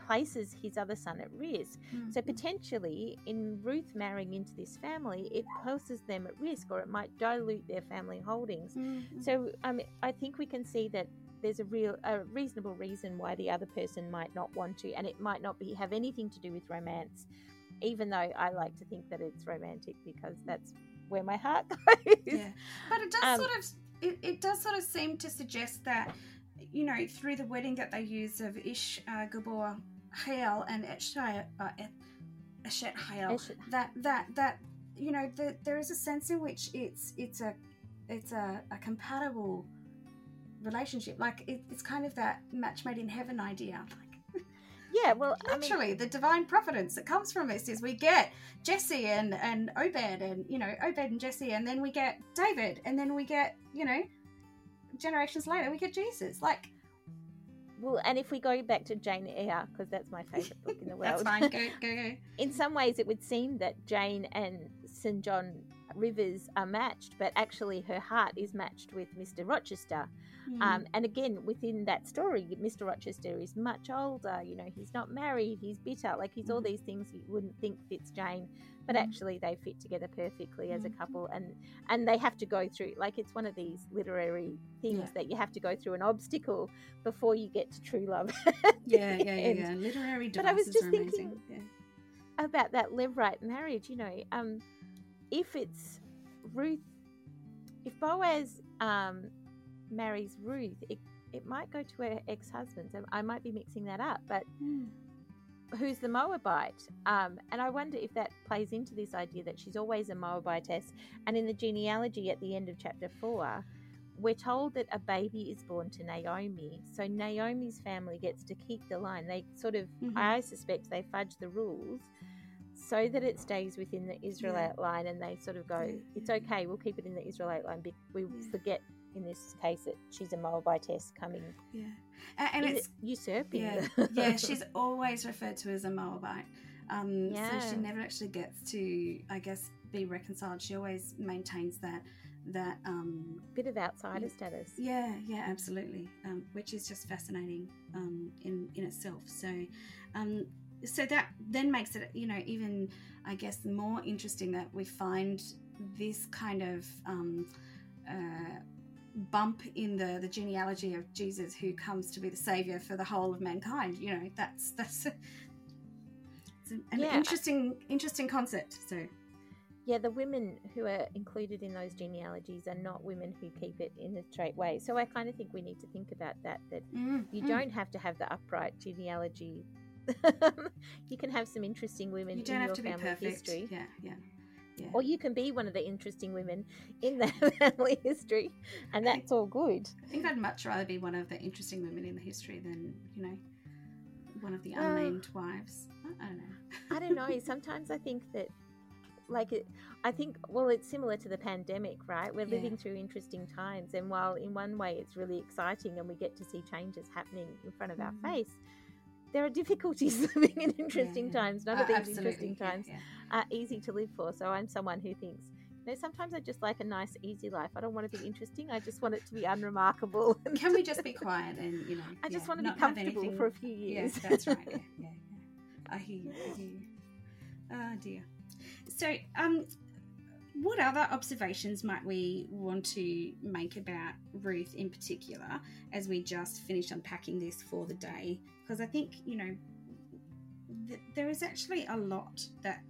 places his other son at risk. Mm, So potentially, in Ruth marrying into this family, it places them at risk, or it might dilute their family holdings. Mm. So um, I think we can see that there's a real, a reasonable reason why the other person might not want to, and it might not be have anything to do with romance. Even though I like to think that it's romantic because that's where my heart [laughs] goes. yeah, but it does Um, sort of it, it does sort of seem to suggest that you know through the wedding that they use of Ish uh, Gibbor Hayil and Eshet uh, Eshet Hayil. Eshet- that that that you know the, there is a sense in which it's it's a it's a, a compatible relationship. Like it, it's kind of that match made in heaven idea. [laughs] Like Yeah, well, I mean, the divine providence that comes from this is we get Jesse and and Obed and you know Obed and Jesse and then we get David and then we get you know generations later we get Jesus like well, and if we go back to Jane Eyre, because that's my favourite book in the [laughs] world. That's fine. Go, [laughs] go, go. in some ways, it would seem that Jane and St. John Rivers are matched, but actually her heart is matched with Mr. Rochester. Hmm. Um, and again, within that story, Mr. Rochester is much older. You know, he's not married, he's bitter. Like, he's all Mhm. these things you wouldn't think fits Jane, but Mhm. actually they fit together perfectly as a Mhm. couple. And and they have to go through like it's one of these literary things Yeah. that you have to go through an obstacle before you get to true love. yeah, yeah, [laughs] yeah, yeah. Literary But I was just are thinking- amazing. Yeah. about that levirate marriage, you know, um, if it's Ruth, if Boaz um, marries Ruth, it, it might go to her ex husband. So I might be mixing that up, but Hmm. who's the Moabite? Um, and I wonder if that plays into this idea that she's always a Moabitess. And in the genealogy at the end of chapter four, we're told that a baby is born to Naomi. So Naomi's family gets to keep the line. They sort of, Mhm. I suspect, they fudge the rules so that it stays within the Israelite line and they sort of go, Yeah, it's yeah. okay, we'll keep it in the Israelite line. We Yeah. forget in this case that she's a Moabitess coming. Yeah. And, Is it's it usurping. yeah, yeah. [laughs] She's always referred to as a Moabite. Um, So she never actually gets to, I guess, be reconciled. She always maintains that that um, bit of outsider Yeah. status. Yeah, yeah, absolutely. Um, which is just fascinating um, in in itself. So, um, so that then makes it, you know, even I guess more interesting that we find this kind of um, uh, bump in the the genealogy of Jesus, who comes to be the savior for the whole of mankind. You know, that's that's. It's an, an Yeah. interesting, interesting concept. So, Yeah, the women who are included in those genealogies are not women who keep it in a straight way. So I kind of think we need to think about that. That mm, you mm. don't have to have the upright genealogy. [laughs] you can have some interesting women you don't in have your to be family perfect. history. Yeah, yeah, yeah. Or you can be one of the interesting women in that [laughs] family history, and that's all good. I think I'd much rather be one of the interesting women in the history than, you know, one of the Well- unnamed wives. I, don't know. I don't know. [laughs] [laughs] Sometimes I think that, like, it, I think, well, it's similar to the pandemic, right? We're Yeah. living through interesting times. And while in one way it's really exciting and we get to see changes happening in front of Mhm. our face, there are difficulties [laughs] living in interesting Yeah. times. None of these absolutely, interesting times yeah. are easy to live for. So I'm someone who thinks, you know, sometimes I just like a nice, easy life. I don't want to be interesting. I just want it to be unremarkable. [laughs] Can we just be quiet and, you know, I just yeah, want to be comfortable for a few Yeah, years. that's right. Yeah, yeah, [laughs] yeah. I hear you. I hear you. Oh dear. So, um, what other observations might we want to make about Ruth in particular as we just finished unpacking this for the day? Because I think you know th- there is actually a lot that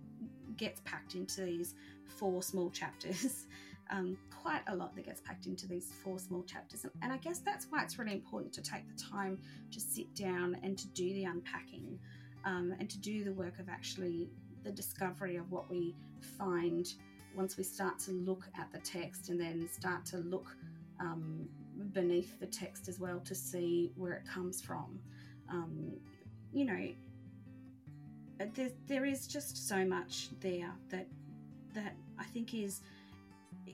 gets packed into these four small chapters. [laughs] Um, quite a lot that gets packed into these four small chapters, and, and I guess that's why it's really important to take the time to sit down and to do the unpacking um, and to do the work of actually the discovery of what we find once we start to look at the text and then start to look um, beneath the text as well to see where it comes from. Um, you know, there, there is just so much there that that I think is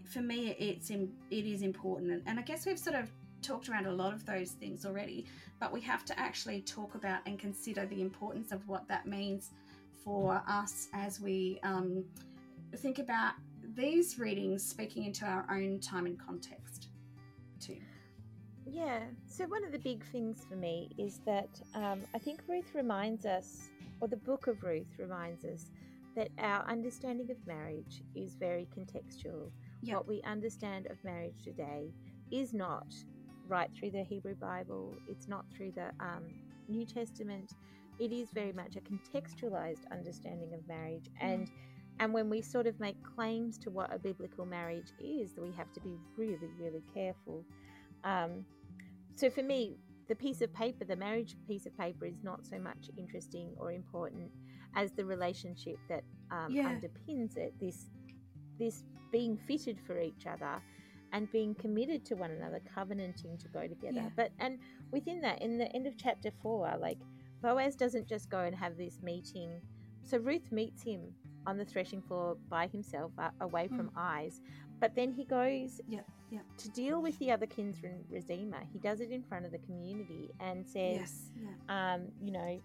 for me it's in, it is important and, and I guess we've sort of talked around a lot of those things already but we have to actually talk about and consider the importance of what that means for us as we um, think about these readings speaking into our own time and context too. Yeah. So one of the big things for me is that um, I think Ruth reminds us, or the book of Ruth reminds us, that our understanding of marriage is very contextual. Yeah. What we understand of marriage today is not right through the Hebrew Bible. It's not through the um, New Testament. It is very much a contextualized understanding of marriage, and and when we sort of make claims to what a biblical marriage is, we have to be really, really careful. Um, so for me, the piece of paper, the marriage piece of paper, is not so much interesting or important as the relationship that um, Yeah. underpins it. This, this being fitted for each other, and being committed to one another, covenanting to go together. Yeah. But and within that, in the end of chapter four, like Boaz doesn't just go and have this meeting. So Ruth meets him on the threshing floor by himself, uh, away from Mm. eyes. But then he goes Yeah, yeah. to deal with the other kinsman redeemer. He does it in front of the community and says, Yes. Yeah. um, you know,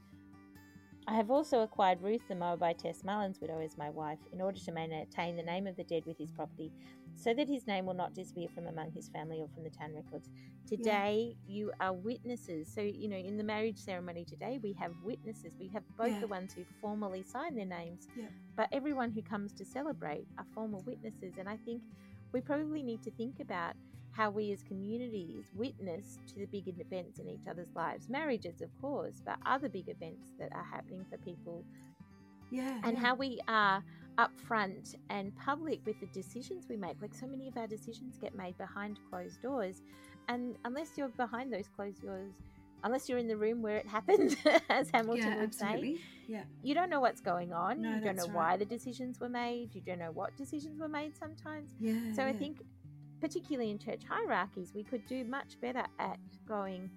I have also acquired Ruth the Moabitess, Mahlon's widow, as my wife, in order to maintain the name of the dead with his property, so that his name will not disappear from among his family or from the town records. Today, you are witnesses. So, you know, in the marriage ceremony today, we have witnesses. We have both Yeah. the ones who formally sign their names, Yeah. but everyone who comes to celebrate are formal witnesses. And I think we probably need to think about how we as communities witness to the big events in each other's lives marriages of course but other big events that are happening for people Yeah. and yeah. how we are upfront and public with the decisions we make like so many of our decisions get made behind closed doors and unless you're behind those closed doors unless you're in the room where it [laughs] happened as hamilton yeah, would say. Yeah. you don't know what's going on No, you don't know that's why the decisions were made you don't know what decisions were made sometimes Yeah. so I think, particularly in church hierarchies, we could do much better at going,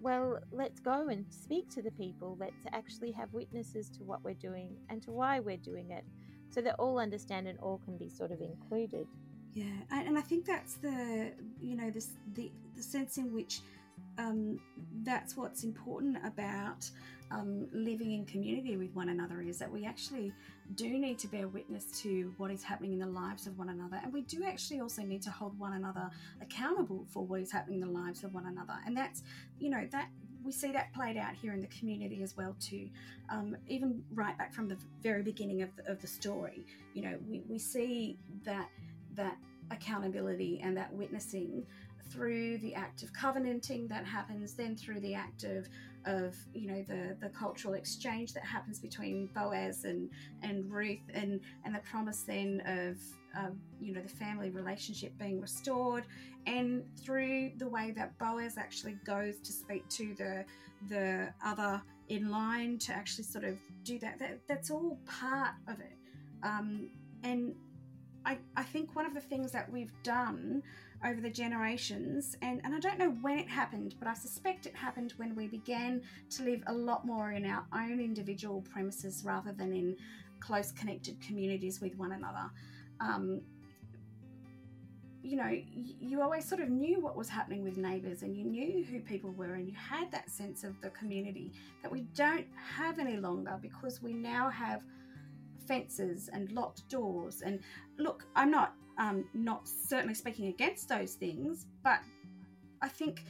well, let's go and speak to the people. Let's actually have witnesses to what we're doing and to why we're doing it so that all understand and all can be sort of included. Yeah, and, I think that's the you know this the the sense in which um, that's what's important about um, living in community with one another is that we actually do need to bear witness to what is happening in the lives of one another, and we do actually also need to hold one another accountable for what is happening in the lives of one another, and that's you know that we see that played out here in the community as well too. Um, even right back from the very beginning of the, of the story you know we, we see that that accountability and that witnessing through the act of covenanting that happens then through the act of of you know the the cultural exchange that happens between Boaz and and Ruth and and the promise then of um, you know the family relationship being restored. And through the way that Boaz actually goes to speak to the the other in line to actually sort of do that, that that's all part of it. Um, and I, I think one of the things that we've done over the generations, and, and I don't know when it happened, but I suspect it happened when we began to live a lot more in our own individual premises rather than in close connected communities with one another. Um, you know, you always sort of knew what was happening with neighbours and you knew who people were and you had that sense of the community that we don't have any longer because we now have fences and locked doors. And look, I'm not um, not certainly speaking against those things, but I think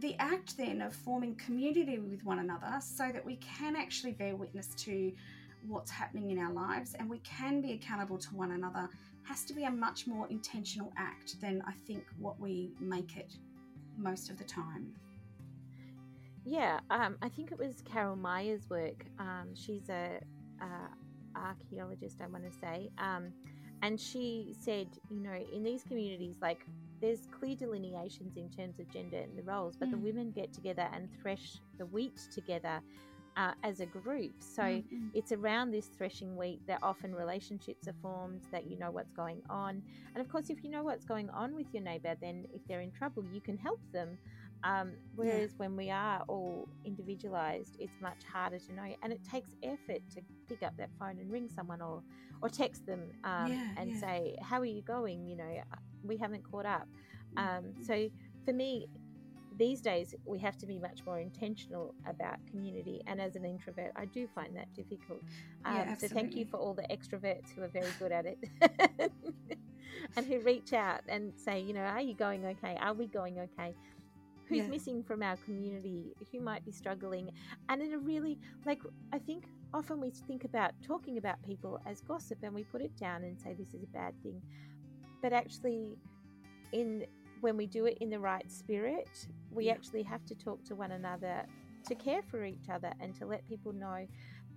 the act then of forming community with one another so that we can actually bear witness to what's happening in our lives and we can be accountable to one another has to be a much more intentional act than I think what we make it most of the time. Yeah, um, I think it was Carol Meyers' work. Um, she's a, archaeologist, I want to say, um, and she said, you know, in these communities, like there's clear delineations in terms of gender and the roles, but the Mm. women get together and thresh the wheat together uh, as a group. So Mm, it's around this threshing wheat that often relationships are formed, that you know what's going on. And of course, if you know what's going on with your neighbor, then if they're in trouble, you can help them. Um, whereas when we are all individualized, it's much harder to know. And it takes effort to pick up that phone and ring someone or, or text them um, Yeah, and yeah. say, How are you going? You know, uh, we haven't caught up. Um, so for me, these days we have to be much more intentional about community. And as an introvert, I do find that difficult. Um, Yeah, so thank you for all the extroverts who are very good at it. [laughs] and who reach out and say, you know, are you going okay? Are we going okay? Who's Yeah. missing from our community? Who might be struggling? And in a really, like, I think often we think about talking about people as gossip and we put it down and say this is a bad thing. But actually, in when we do it in the right spirit, we Yeah. actually have to talk to one another to care for each other and to let people know.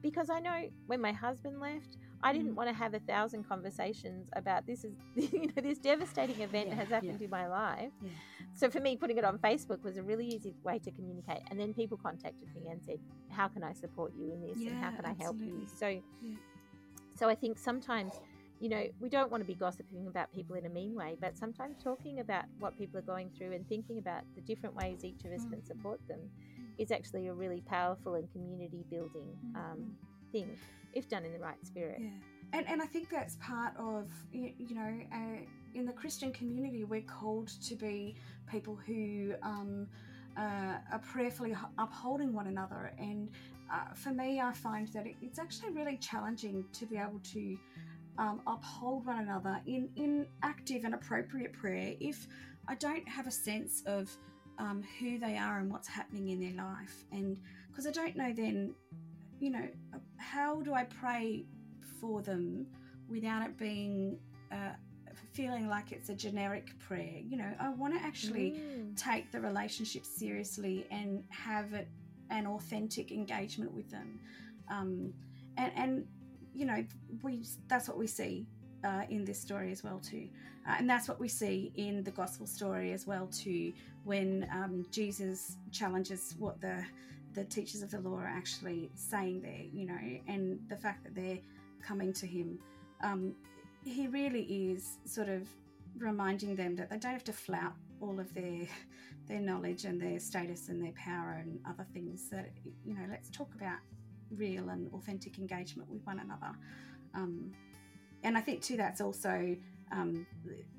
Because I know when my husband left, I didn't Mm. want to have a thousand conversations about this is [laughs] you know this devastating event Yeah, has happened yeah. in my life. Yeah. So for me, putting it on Facebook was a really easy way to communicate. And then people contacted me and said, "How can I support you in this? and how can I help you?" So, so I think sometimes, you know, we don't want to be gossiping about people in a mean way, but sometimes talking about what people are going through and thinking about the different ways each of us Mm. can support them is actually a really powerful and community building um, Mm. thing if done in the right spirit. Yeah. and and I think that's part of you, you know uh, in the Christian community we're called to be people who um, uh, are prayerfully upholding one another and uh, for me I find that it, it's actually really challenging to be able to um, uphold one another in in active and appropriate prayer if I don't have a sense of um, who they are and what's happening in their life and because I don't know then you know how do I pray for them without it being uh, feeling like it's a generic prayer. You know, I want to actually mm. take the relationship seriously and have it an authentic engagement with them. Um, and, and, you know, we that's what we see uh, in this story as well too, uh, and that's what we see in the gospel story as well too. When um, Jesus challenges what the the teachers of the law are actually saying there, you know, and the fact that they're coming to him, um, he really is sort of reminding them that they don't have to flout all of their their knowledge and their status and their power and other things. That you know, let's talk about real and authentic engagement with one another. Um, and I think too that's also um,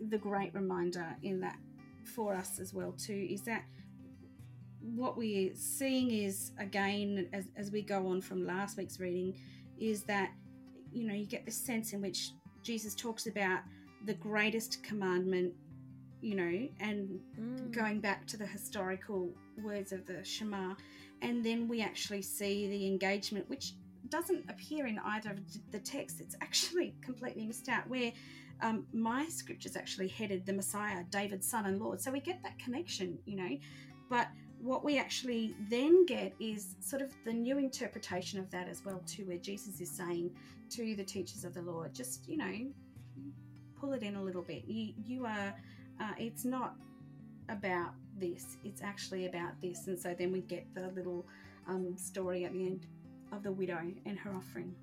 the great reminder in that for us as well too is that what we're seeing is again as, as we go on from last week's reading is that you know, you get this sense in which Jesus talks about the greatest commandment, you know, and mm. going back to the historical words of the Shema. And then we actually see the engagement, which doesn't appear in either of the texts. It's actually completely missed out, where um, my scripture's actually headed the Messiah, David's son and Lord. So we get that connection, you know. But what we actually then get is sort of the new interpretation of that as well too where jesus is saying to the teachers of the law, just you know pull it in a little bit you you are uh, it's not about this it's actually about this and so then we get the little um, story at the end of the widow and her offering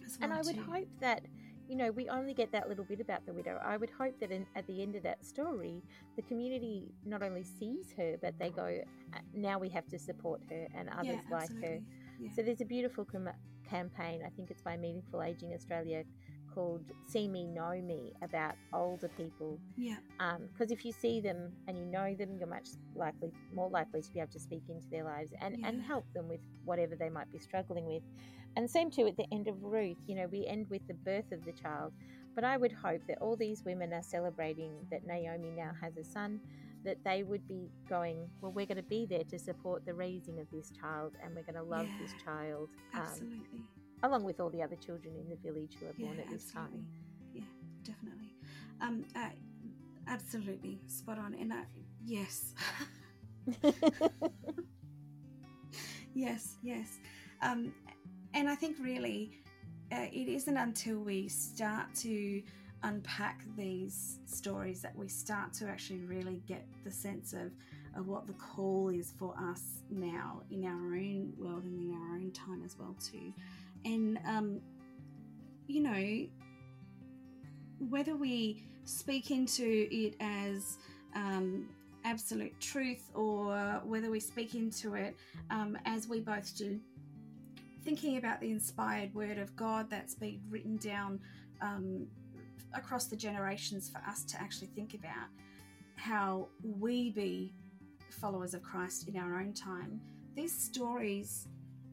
well and i would hope that you know, we only get that little bit about the widow. I would hope that in, at the end of that story, the community not only sees her, but they go, uh, now we have to support her and others yeah, like her. Yeah. So there's a beautiful com- campaign, I think it's by Meaningful Ageing Australia, called See Me, Know Me about older people. Yeah. Because um, if you see them and you know them, you're much likely, more likely to be able to speak into their lives and, yeah. and help them with whatever they might be struggling with. And same too at the end of Ruth, you know, we end with the birth of the child. But I would hope that all these women are celebrating that Naomi now has a son, that they would be going, well, we're going to be there to support the raising of this child and we're going to love yeah, this child. Um, absolutely. Along with all the other children in the village who are born yeah, at this absolutely. time. Yeah, definitely. Um, uh, absolutely. Spot on. And uh, yes. [laughs] yes, yes. Um, and I think really uh, it isn't until we start to unpack these stories that we start to actually really get the sense of, of what the call is for us now in our own world and in our own time as well too and um, you know whether we speak into it as um, absolute truth or whether we speak into it um, as we both do. Thinking about the inspired word of God that's been written down um, across the generations for us to actually think about how we be followers of Christ in our own time, these stories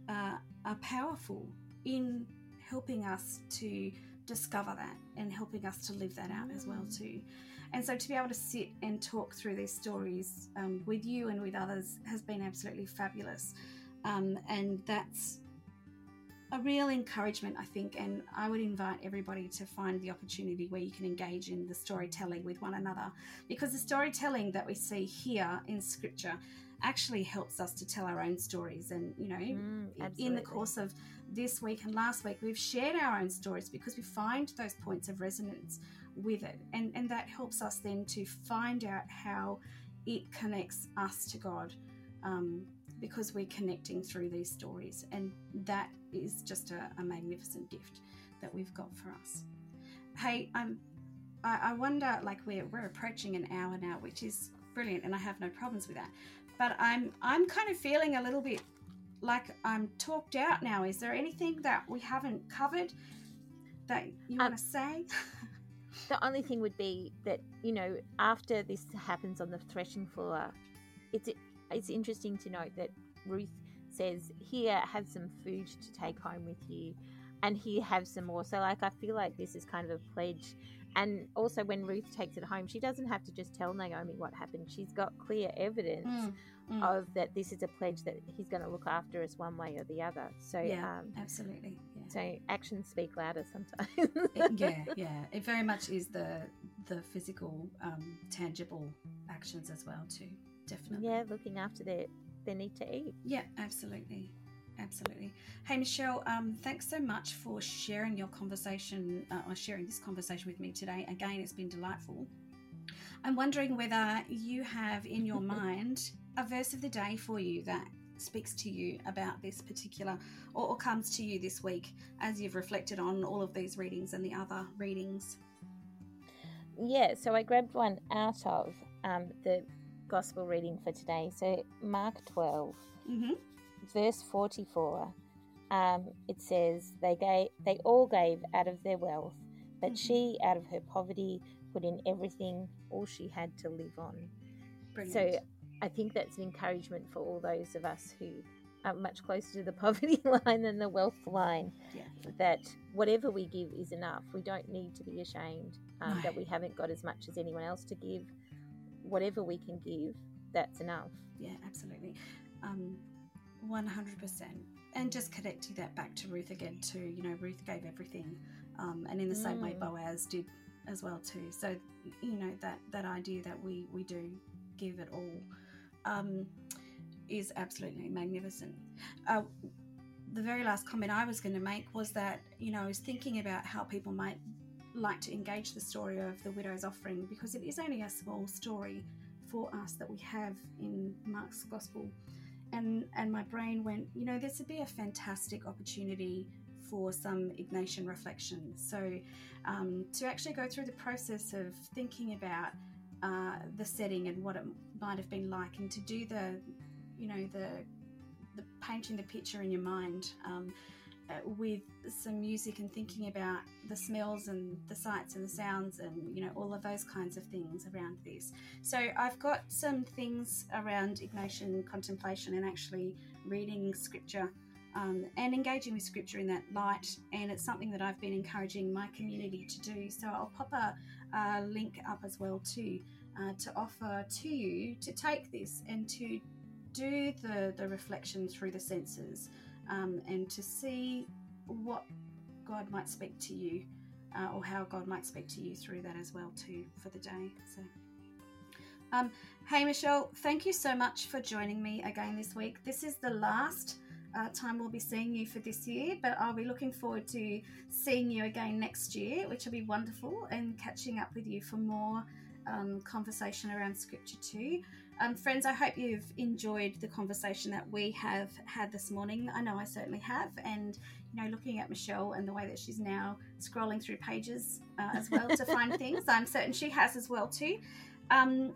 uh, are powerful in helping us to discover that and helping us to live that out as well too. And so to be able to sit and talk through these stories um, with you and with others has been absolutely fabulous. Um, and that's a real encouragement, I think, and I would invite everybody to find the opportunity where you can engage in the storytelling with one another because the storytelling that we see here in Scripture actually helps us to tell our own stories. And, you know, mm, in the course of this week and last week, we've shared our own stories because we find those points of resonance with it. And, and that helps us then to find out how it connects us to God. Um, because we're connecting through these stories, and that is just a, a magnificent gift that we've got for us. Hey, I'm. I, I wonder, like we're we're approaching an hour now, which is brilliant, and I have no problems with that. But I'm I'm kind of feeling a little bit like I'm talked out now. Is there anything that we haven't covered that you um, want to say? [laughs] the only thing would be that you know after this happens on the threshing floor, it's it's interesting to note that Ruth says, "Here, have some food to take home with you." and here have some more. So like I feel like this is kind of a pledge. And also when Ruth takes it home, she doesn't have to just tell Naomi what happened. She's got clear evidence Mm, mm. of that this is a pledge that he's going to look after us one way or the other. So yeah, um, absolutely. Yeah. so actions speak louder sometimes. It- yeah, [laughs] yeah. It very much is the the physical, um, tangible actions as well too. Definitely. yeah, looking after their their need to eat. Yeah, absolutely. Absolutely. Hey, Michelle, um, thanks so much for sharing your conversation uh, or sharing this conversation with me today. Again, it's been delightful. I'm wondering whether you have in your [laughs] mind a verse of the day for you that speaks to you about this particular or, or comes to you this week as you've reflected on all of these readings and the other readings. Yeah, so I grabbed one out of um, the gospel reading for today. So Mark twelve. Mm-hmm. Verse 44 um, it says they gave they all gave out of their wealth but she out of her poverty put in everything all she had to live on Brilliant. so i think that's an encouragement for all those of us who are much closer to the [laughs] poverty line than the wealth line Yeah. that whatever we give is enough we don't need to be ashamed um, No. that we haven't got as much as anyone else to give whatever we can give that's enough Yeah, absolutely. Um, 100%. And just connecting that back to Ruth again, too. You know, Ruth gave everything. Um, and in the same way, Mm. Boaz did as well, too. So, you know, that, that idea that we, we do give it all um, is absolutely magnificent. Uh, the very last comment I was going to make was that, you know, I was thinking about how people might like to engage the story of the widow's offering because it is only a small story for us that we have in Mark's Gospel. And, and my brain went, you know, this would be a fantastic opportunity for some Ignatian reflection. So, um, to actually go through the process of thinking about uh, the setting and what it might have been like, and to do the, you know, the, the painting the picture in your mind um, uh, with some music and thinking about the smells and the sights and the sounds and you know all of those kinds of things around this. So I've got some things around Ignatian contemplation and actually reading scripture um, and engaging with scripture in that light. And it's something that I've been encouraging my community to do. So I'll pop a, a link up as well too uh, to offer to you to take this and to do the, the reflection through the senses um, and to see what God might speak to you uh, or how God might speak to you through that as well too for the day. So, um, hey Michelle, thank you so much for joining me again this week. This is the last uh, time we'll be seeing you for this year, but I'll be looking forward to seeing you again next year, which will be wonderful, and catching up with you for more um, conversation around scripture too. Um, friends, I hope you've enjoyed the conversation that we have had this morning. I know I certainly have, and you know, looking at Michelle and the way that she's now scrolling through pages uh, as well to find [laughs] things, I'm certain she has as well too. Um,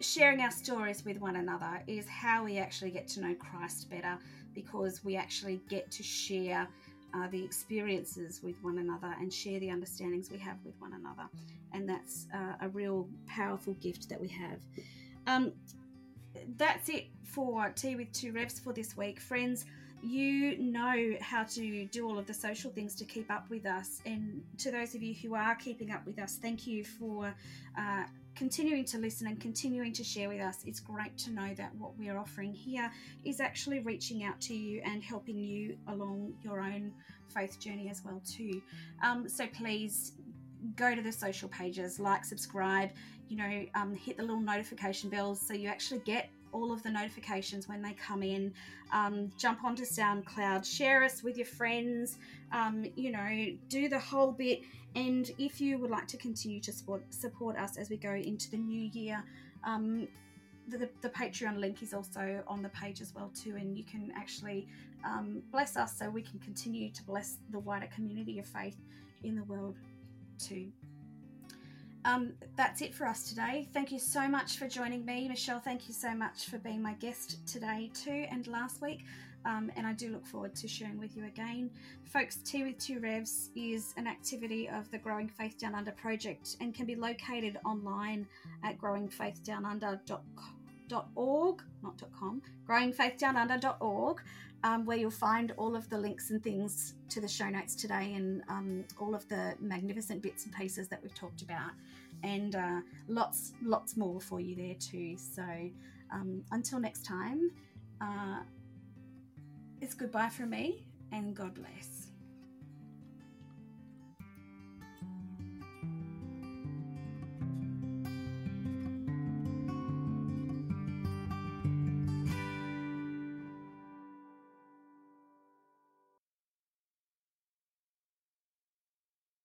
sharing our stories with one another is how we actually get to know Christ better because we actually get to share uh, the experiences with one another and share the understandings we have with one another. And that's uh, a real powerful gift that we have. Um, that's it for Tea with Two Revs for this week. Friends, you know how to do all of the social things to keep up with us. And to those of you who are keeping up with us, thank you for uh, continuing to listen and continuing to share with us. It's great to know that what we are offering here is actually reaching out to you and helping you along your own faith journey as well too. Um, so please go to the social pages, like, subscribe, you know, um, hit the little notification bells so you actually get all of the notifications when they come in. Um, jump onto SoundCloud, share us with your friends, um, you know, do the whole bit. And if you would like to continue to support, support us as we go into the new year, um, the, the Patreon link is also on the page as well too, and you can actually um, bless us so we can continue to bless the wider community of faith in the world too. Um, that's it for us today. Thank you so much for joining me, Michelle. Thank you so much for being my guest today too. And last week, Um, and I do look forward to sharing with you again. Folks, Tea with Two Revs is an activity of the Growing Faith Down Under project and can be located online at growingfaithdownunder.org, not .com, growingfaithdownunder.org, um, where you'll find all of the links and things to the show notes today and um, all of the magnificent bits and pieces that we've talked about, and uh, lots, lots more for you there too. So um, until next time, uh, it's goodbye from me, and God bless.